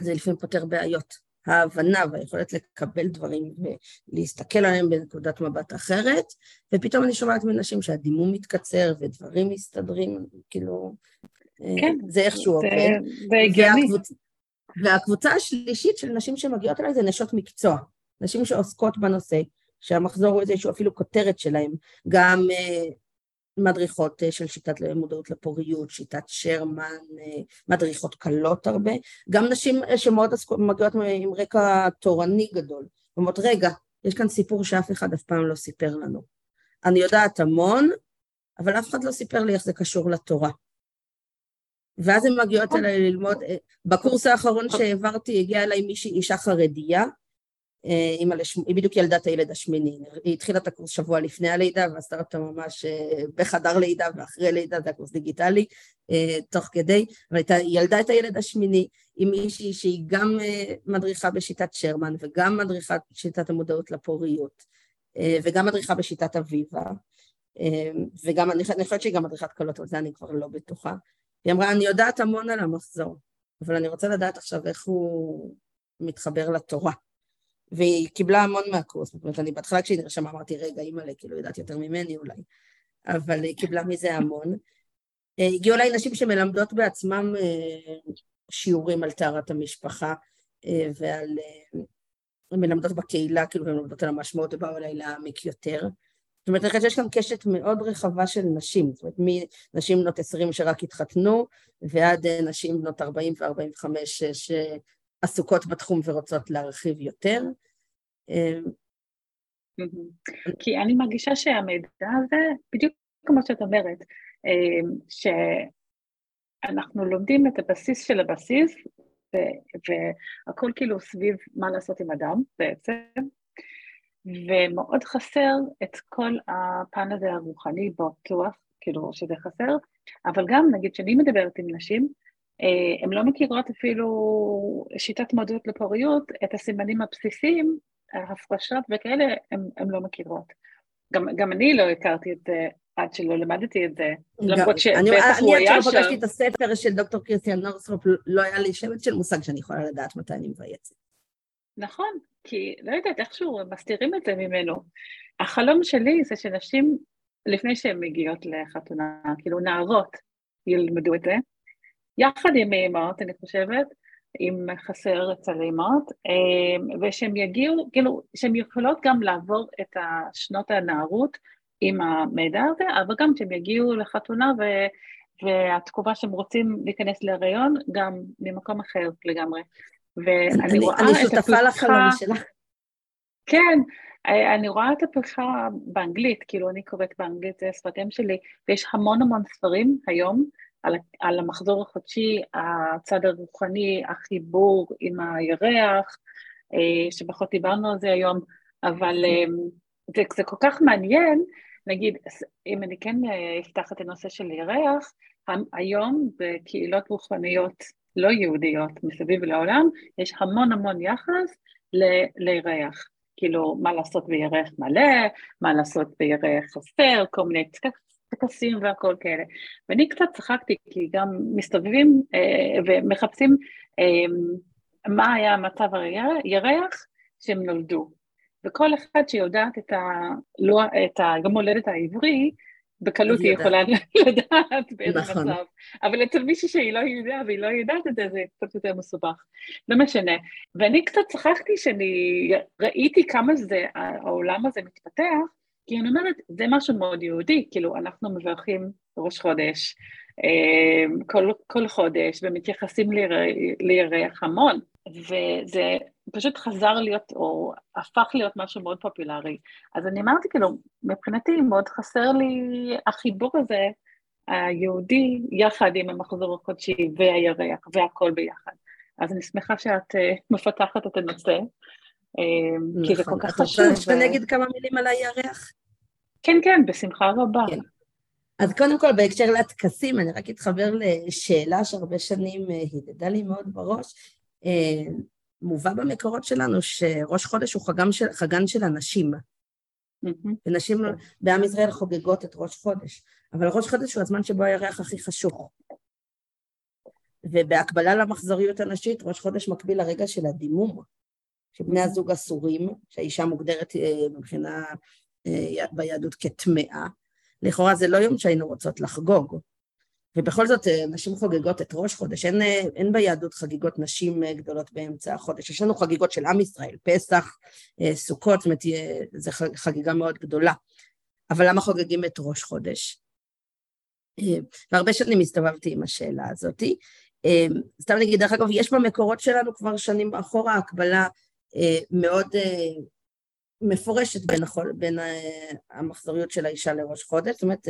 B: זה לפעמים פותר בעיות. ההבנה והיכולת לקבל דברים ולהסתכל עליהם בנקודת מבט אחרת, ופתאום אני שומעת מנשים שהדימום מתקצר ודברים מסתדרים, כאילו, אה, כן, זה איכשהו עובד.
A: זה הגיוני.
B: והקבוצ... והקבוצה השלישית של נשים שמגיעות אליי זה נשות מקצוע, נשים שעוסקות בנושא, שהמחזור הוא איזשהו אפילו כותרת שלהם, גם uh, מדריכות uh, של שיטת מודעות לפוריות, שיטת שרמן, uh, מדריכות קלות הרבה, גם נשים uh, שמאוד מגיעות עם רקע תורני גדול, אומרות רגע, יש כאן סיפור שאף אחד אף פעם לא סיפר לנו. אני יודעת המון, אבל אף אחד לא סיפר לי איך זה קשור לתורה. ואז הן מגיעות אליי ללמוד, בקורס האחרון שהעברתי הגיעה אליי מישהי, אישה חרדיה, היא, לשמ... היא בדיוק ילדה את הילד השמיני, היא התחילה את הקורס שבוע לפני הלידה ועשתה אותה ממש אה, בחדר לידה ואחרי לידה, זה הקורס דיגיטלי, אה, תוך כדי, אבל היא ילדה את הילד השמיני עם מישהי שהיא גם אה, מדריכה בשיטת שרמן וגם מדריכה בשיטת המודעות לפוריות וגם מדריכה בשיטת אביבה וגם, אני חושבת שהיא גם מדריכת קלות, אבל זה אני כבר לא בטוחה. היא אמרה, אני יודעת המון על המחזור, אבל אני רוצה לדעת עכשיו איך הוא מתחבר לתורה. והיא קיבלה המון מהקורס, זאת אומרת, אני בהתחלה כשהיא נרשמה אמרתי, רגע, אימא'לה, כאילו, יודעת יותר ממני אולי, אבל היא קיבלה מזה המון. אה, הגיעו אליי נשים שמלמדות בעצמם אה, שיעורים על טהרת המשפחה אה, ועל... מלמדות בקהילה, כאילו, מלמדות על המשמעות, ובאו אליי להעמיק יותר. זאת אומרת, אני חושבת שיש כאן קשת מאוד רחבה של נשים, זאת אומרת, מנשים בנות 20 שרק התחתנו, ועד נשים בנות 40 ו-45 שעסוקות בתחום ורוצות להרחיב יותר. אמ,
A: כי אני מרגישה שהמידע הזה, בדיוק כמו שאת אומרת, אמ, שאנחנו לומדים את הבסיס של הבסיס, והכל כאילו סביב מה לעשות עם אדם בעצם, ומאוד חסר את כל הפן הזה הרוחני בטוח, כאילו שזה חסר, אבל גם נגיד שאני מדברת עם נשים, הן לא מכירות אפילו שיטת מודעות לפוריות, את הסימנים הבסיסיים, ההפרשות וכאלה, הן לא מכירות. גם, גם אני לא הכרתי את זה עד שלא למדתי את זה, למרות שבטח הוא היה שם.
B: אני עד שלא פגשתי את הספר של דוקטור קריסטיאן נורסרופ, לא היה לי שמץ של מושג שאני יכולה לדעת מתי אני מבייצת.
A: נכון, כי לא יודעת, איכשהו מסתירים את זה ממנו. החלום שלי זה שנשים, לפני שהן מגיעות לחתונה, כאילו נערות, ילמדו את זה, יחד עם אימהות, אני חושבת, אם חסר אצל אימהות, אמ, ושהן יגיעו, כאילו, שהן יכולות גם לעבור את שנות הנערות עם המידע הזה, אבל גם שהן יגיעו לחתונה ו... והתקופה שהם רוצים להיכנס להריון, גם ממקום אחר לגמרי.
B: ואני אני, רואה אני את הפריחה... אני שותפה לחלום שלך.
A: כן, אני רואה את הפריחה באנגלית, כאילו אני קוראת באנגלית, זה שפת אם שלי, ויש המון המון ספרים היום על, על המחזור החודשי, הצד הרוחני, החיבור עם הירח, אה, שפחות דיברנו על זה היום, אבל אה, זה, זה כל כך מעניין, נגיד, אם אני כן אה, אפתח את הנושא של ירח, היום בקהילות רוחניות לא יהודיות מסביב לעולם, יש המון המון יחס ל- לירח. כאילו, מה לעשות בירח מלא, מה לעשות בירח חסר, כל מיני טקסים והכל כאלה. ואני קצת צחקתי, כי גם מסתובבים אה, ומחפשים אה, מה היה המצב הירח שהם נולדו. וכל אחד שיודעת את, ה, לא, את היום הולדת העברי, בקלות היא יכולה לדעת באיזה נכון. מצב. אבל אצל מישהי שהיא לא יודעת והיא לא יודעת את זה, זה קצת יותר מסובך. לא משנה. ואני קצת צחקתי שאני ראיתי כמה זה, העולם הזה מתפתח, כי אני אומרת, זה משהו מאוד יהודי, כאילו, אנחנו מברכים ראש חודש, אה, כל, כל חודש, ומתייחסים לירח המון, וזה פשוט חזר להיות, או הפך להיות משהו מאוד פופולרי. אז אני אמרתי, כאילו, מבחינתי מאוד חסר לי החיבור הזה, היהודי, יחד עם המחזור החודשי והירח, והכל ביחד. אז אני שמחה שאת uh, מפתחת את הנושא. כי זה כל כך חשוב. את
B: רוצה שאני אגיד כמה מילים על הירח?
A: כן, כן, בשמחה רבה. כן.
B: אז קודם כל, בהקשר לטקסים, אני רק אתחבר לשאלה שהרבה שנים אה, הדהדה לי מאוד בראש. אה, מובא במקורות שלנו שראש חודש הוא חגם של, חגן של הנשים. ונשים בעם ישראל חוגגות את ראש חודש, אבל ראש חודש הוא הזמן שבו הירח הכי חשוך. ובהקבלה למחזוריות הנשית, ראש חודש מקביל לרגע של הדימום. שבני הזוג אסורים, שהאישה מוגדרת אה, מבחינה אה, ביהדות כטמאה. לכאורה זה לא יום שהיינו רוצות לחגוג. ובכל זאת, אה, נשים חוגגות את ראש חודש, אין, אין ביהדות חגיגות נשים גדולות באמצע החודש. יש לנו חגיגות של עם ישראל, פסח, סוכות, זאת אומרת, זו חגיגה מאוד גדולה. אבל למה חוגגים את ראש חודש? והרבה שנים הסתובבתי עם השאלה הזאת. סתם נגיד, דרך אגב, יש במקורות שלנו כבר שנים אחורה הקבלה מאוד אה, מפורשת בין, החול, בין אה, המחזוריות של האישה לראש חודש, זאת אומרת,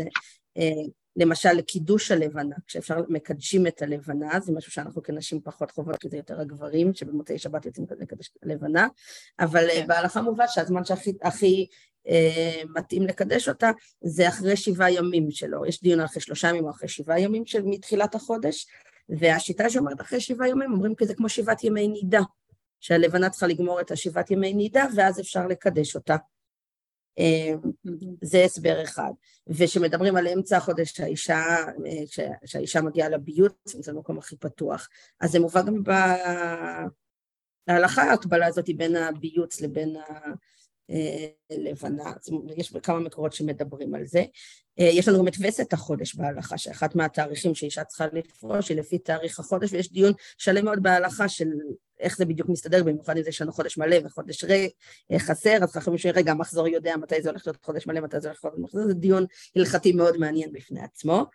B: למשל לקידוש הלבנה, כשאפשר מקדשים את הלבנה, זה משהו שאנחנו כנשים פחות חוות, כי זה יותר הגברים, שבמוצאי שבת יוצאים לקדש לבנה, אבל כן. בהלכה מובן שהזמן שהכי הכי, אה, מתאים לקדש אותה זה אחרי שבעה ימים שלו, יש דיון אחרי שלושה ימים או אחרי שבעה ימים של מתחילת החודש, והשיטה שאומרת אחרי שבעה ימים, אומרים כי זה כמו שבעת ימי נידה, שהלבנה צריכה לגמור את השבעת ימי נידה, ואז אפשר לקדש אותה. אה, זה הסבר אחד. וכשמדברים על אמצע החודש, שהאישה, אה, שהאישה מגיעה לביוץ, זה המקום הכי פתוח, אז זה מובא גם בהלכה, ההקבלה הזאת בין הביוץ לבין ה... אה, לבנה, יש כמה מקורות שמדברים על זה. אה, יש לנו גם את וסת החודש בהלכה, שאחת מהתאריכים שאישה צריכה לפרוש היא לפי תאריך החודש, ויש דיון שלם מאוד בהלכה של איך זה בדיוק מסתדר, במיוחד אם זה יש לנו חודש מלא וחודש ריק, אה, חסר, אז חכמים רגע, המחזור יודע מתי זה הולך להיות חודש מלא, מתי זה הולך להיות מחזור, זה דיון הלכתי מאוד מעניין בפני עצמו.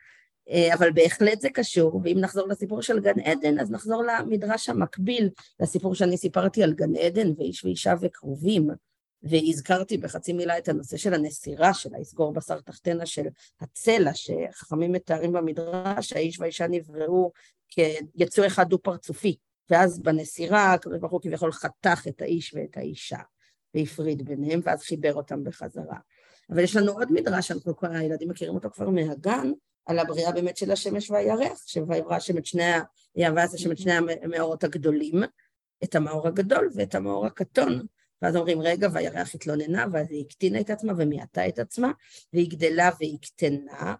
B: אבל בהחלט זה קשור, ואם נחזור לסיפור של גן עדן, אז נחזור למדרש המקביל לסיפור שאני סיפרתי על גן עדן ואיש ואישה וקרובים. והזכרתי בחצי מילה את הנושא של הנסירה, של היסגור בשר תחתנה של הצלע, שחכמים מתארים במדרש, האיש והאישה נבראו כיצור אחד דו-פרצופי, ואז בנסירה הקדוש ברוך הוא כביכול חתך את האיש ואת האישה, והפריד ביניהם, ואז חיבר אותם בחזרה. אבל יש לנו עוד מדרש, אנחנו, כל הילדים מכירים אותו כבר מהגן, על הבריאה באמת של השמש והירח, שויברא השם את שני, יעבס השם את שני המאורות הגדולים, את המאור הגדול ואת המאור הקטון. ואז אומרים, רגע, והירח התלוננה, ואז היא הקטינה את עצמה ומיעטה את עצמה, והיא גדלה והיא קטנה,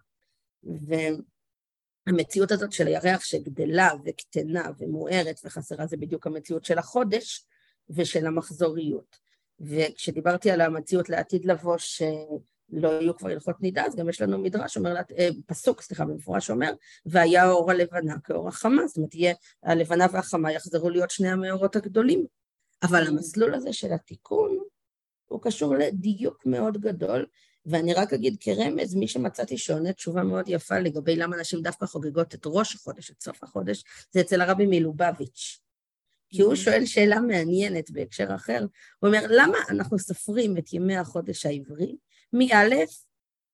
B: והמציאות הזאת של הירח שגדלה וקטנה ומוארת וחסרה, זה בדיוק המציאות של החודש ושל המחזוריות. וכשדיברתי על המציאות לעתיד לבוא, שלא יהיו כבר הלכות נידה, אז גם יש לנו מדרש, אומר, אה, פסוק, סליחה, במפורש אומר, והיה האור הלבנה כאור החמה, זאת אומרת, יהיה, הלבנה והחמה יחזרו להיות שני המאורות הגדולים. אבל המסלול הזה של התיקון הוא קשור לדיוק מאוד גדול, ואני רק אגיד כרמז, מי שמצאתי שעונה תשובה מאוד יפה לגבי למה נשים דווקא חוגגות את ראש החודש, את סוף החודש, זה אצל הרבי מלובביץ'. כי הוא שואל שאלה מעניינת בהקשר אחר, הוא אומר, למה אנחנו סופרים את ימי החודש העברי מא'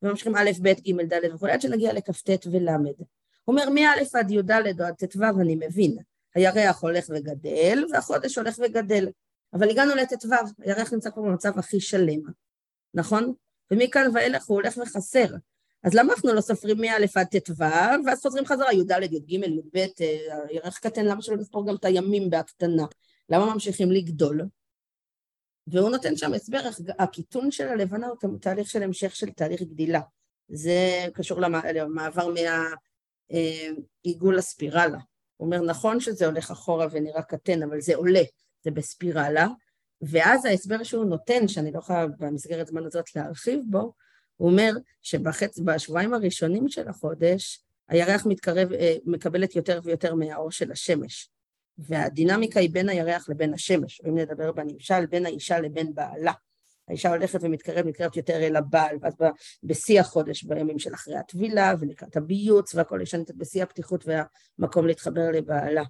B: וממשיכים א', ב', ג', ד' וכו', עד שנגיע לכ"ט ול'. הוא אומר, מא' עד י"ד או עד ט"ו אני מבין, הירח הולך וגדל, והחודש הולך וגדל. אבל הגענו לט"ו, הירח נמצא כבר במצב הכי שלם, נכון? ומכאן ואילך הוא הולך וחסר. אז למה אנחנו לא סופרים מא' עד ט"ו, ואז חוזרים חזרה, י"ד, י"ג, י"ב, אה, הירח קטן, למה שלא נספור גם את הימים בהקטנה? למה ממשיכים לגדול? והוא נותן שם הסבר, הקיטון של הלבנה הוא תהליך של המשך של תהליך גדילה. זה קשור למעבר מהעיגול אה, לספירלה. הוא אומר, נכון שזה הולך אחורה ונראה קטן, אבל זה עולה, זה בספירלה, ואז ההסבר שהוא נותן, שאני לא יכולה במסגרת זמן הזאת להרחיב בו, הוא אומר שבשבועיים הראשונים של החודש, הירח מתקרב, אה, מקבלת יותר ויותר מהאור של השמש. והדינמיקה היא בין הירח לבין השמש, אם נדבר בנמשל, בין האישה לבין בעלה. האישה הולכת ומתקרבת, מתקרבת יותר אל הבעל, ואז בשיא החודש, בימים של אחרי הטבילה, ולקראת הביוץ, והכל יש בשיא הפתיחות והמקום להתחבר לבעלה.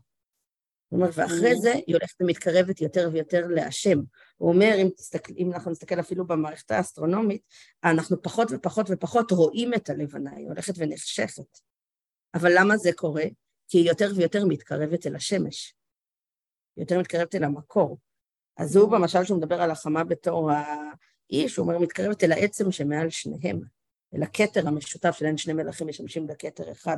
B: הוא אומר, ואחרי זה היא הולכת ומתקרבת יותר ויותר להשם. הוא אומר, אם, תסתכל, אם אנחנו נסתכל אפילו במערכת האסטרונומית, אנחנו פחות ופחות ופחות רואים את הלבנה, היא הולכת ונחשכת. אבל למה זה קורה? כי היא יותר ויותר מתקרבת אל השמש. היא יותר מתקרבת אל המקור. אז הוא במשל שהוא מדבר על החמה בתור האיש, הוא אומר, מתקרבת אל העצם שמעל שניהם, אל הכתר המשותף שלהם שני מלכים משמשים בכתר אחד.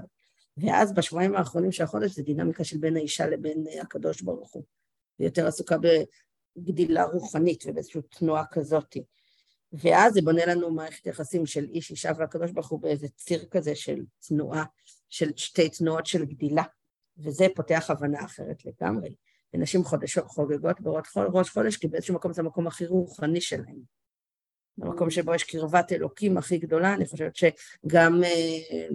B: ואז בשבועיים האחרונים של החודש זה דינמיקה של בין האישה לבין הקדוש ברוך הוא. היא יותר עסוקה בגדילה רוחנית ובאיזושהי תנועה כזאת. ואז זה בונה לנו מערכת יחסים של איש, אישה והקדוש ברוך הוא באיזה ציר כזה של תנועה, של שתי תנועות של גדילה, וזה פותח הבנה אחרת לגמרי. ונשים חודש חוגגות בראש חודש, כי באיזשהו מקום זה המקום הכי רוחני שלהם. המקום שבו יש קרבת אלוקים הכי גדולה, אני חושבת שגם אה,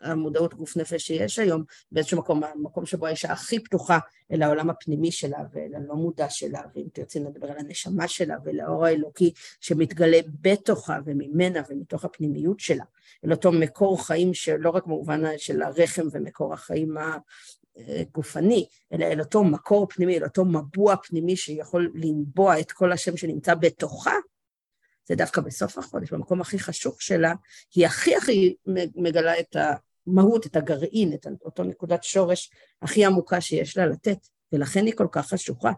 B: המודעות גוף נפש שיש היום, באיזשהו מקום, המקום שבו האישה הכי פתוחה אל העולם הפנימי שלה ואל הלא מודע שלה, ואם תרצי נדבר על הנשמה שלה ואל האור האלוקי שמתגלה בתוכה וממנה ומתוך הפנימיות שלה, אל אותו מקור חיים שלא רק במובן של הרחם ומקור החיים הגופני, אלא אל אותו מקור פנימי, אל אותו מבוע פנימי שיכול לנבוע את כל השם שנמצא בתוכה, זה דווקא בסוף החודש, במקום הכי חשוך שלה, היא הכי הכי מגלה את המהות, את הגרעין, את אותו נקודת שורש הכי עמוקה שיש לה לתת, ולכן היא כל כך חשוכה,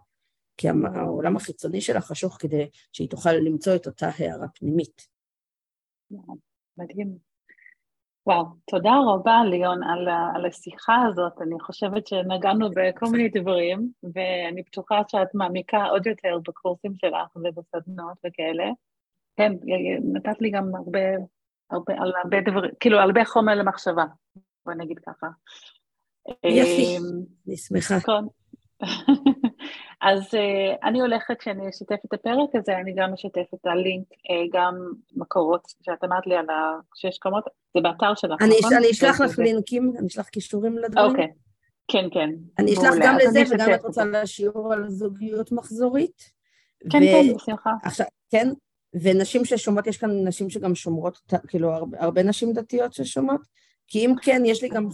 B: כי העולם החיצוני שלה חשוך כדי שהיא תוכל למצוא את אותה הערה פנימית.
C: מדהים. וואו, תודה רבה ליאון על, על השיחה הזאת, אני חושבת שנגענו בכל מיני דברים, ואני בטוחה שאת מעמיקה עוד יותר בקורסים שלך ובסדנות וכאלה. כן, נתת לי גם הרבה, הרבה, על הרבה דברים, כאילו, הרבה חומר למחשבה, בוא נגיד ככה.
B: יפי, אמ, אני שמחה.
C: כן. אז uh, אני הולכת, כשאני אשתף את הפרק הזה, אני גם אשתף את הלינק, uh, גם מקורות, שאת אמרת לי על השש קומות, זה באתר שלך,
B: אני נכון? אני אשלח לך לינקים, אני אשלח קישורים לדברים.
C: אוקיי, כן, כן.
B: אני אשלח גם לזה, וגם את רוצה לשיעור על זוגיות מחזורית.
C: כן, כן, בשמחה.
B: עכשיו, כן, ונשים ששומעות, יש כאן נשים שגם שומרות, כאילו הרבה, הרבה נשים דתיות ששומעות, כי אם כן, יש לי גם,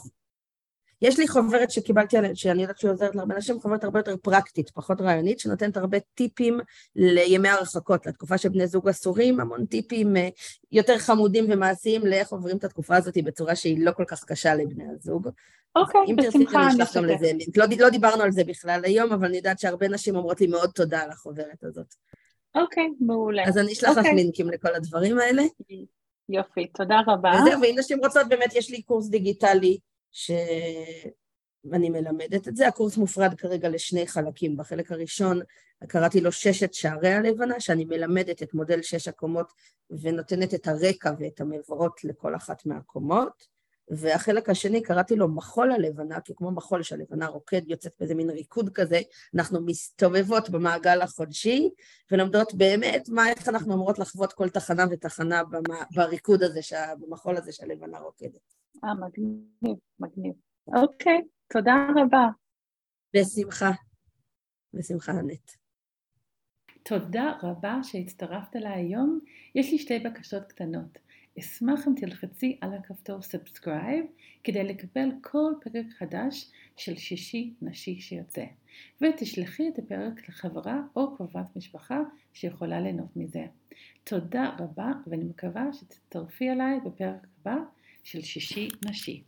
B: יש לי חוברת שקיבלתי, שאני יודעת שהיא עוזרת להרבה נשים, חוברת הרבה יותר פרקטית, פחות רעיונית, שנותנת הרבה טיפים לימי הרחקות, לתקופה שבני זוג אסורים, המון טיפים אה, יותר חמודים ומעשיים לאיך עוברים את התקופה הזאת בצורה שהיא לא כל כך קשה לבני הזוג.
C: אוקיי,
B: okay, בשמחה, אני אשלח גם לזה לינק. לא, לא דיברנו על זה בכלל היום, אבל אני יודעת שהרבה נשים אומרות לי מאוד תודה על החוברת הזאת.
C: אוקיי, מעולה.
B: אז אני אשלח. לך אוקיי. לינקים לכל הדברים האלה.
C: יופי, תודה רבה.
B: וזהו, ואם נשים רוצות, באמת יש לי קורס דיגיטלי שאני מלמדת את זה. הקורס מופרד כרגע לשני חלקים. בחלק הראשון קראתי לו ששת שערי הלבנה, שאני מלמדת את מודל שש הקומות ונותנת את הרקע ואת המבואות לכל אחת מהקומות. והחלק השני קראתי לו מחול הלבנה, כי כמו מחול שהלבנה רוקד, יוצאת באיזה מין ריקוד כזה, אנחנו מסתובבות במעגל החודשי, ולומדות באמת מה, איך אנחנו אמורות לחוות כל תחנה ותחנה במה, בריקוד הזה, שה, במחול הזה שהלבנה רוקדת.
C: אה, מגניב, מגניב. אוקיי, תודה רבה.
B: בשמחה. בשמחה, אנט.
A: תודה רבה שהצטרפת אליי היום. יש לי שתי בקשות קטנות. אשמח אם תלחצי על הכפתור subscribe כדי לקבל כל פרק חדש של שישי נשי שיוצא, ותשלחי את הפרק לחברה או קרובת משפחה שיכולה ליהנות מזה. תודה רבה ואני מקווה שתצטרפי אליי בפרק הבא של שישי נשי.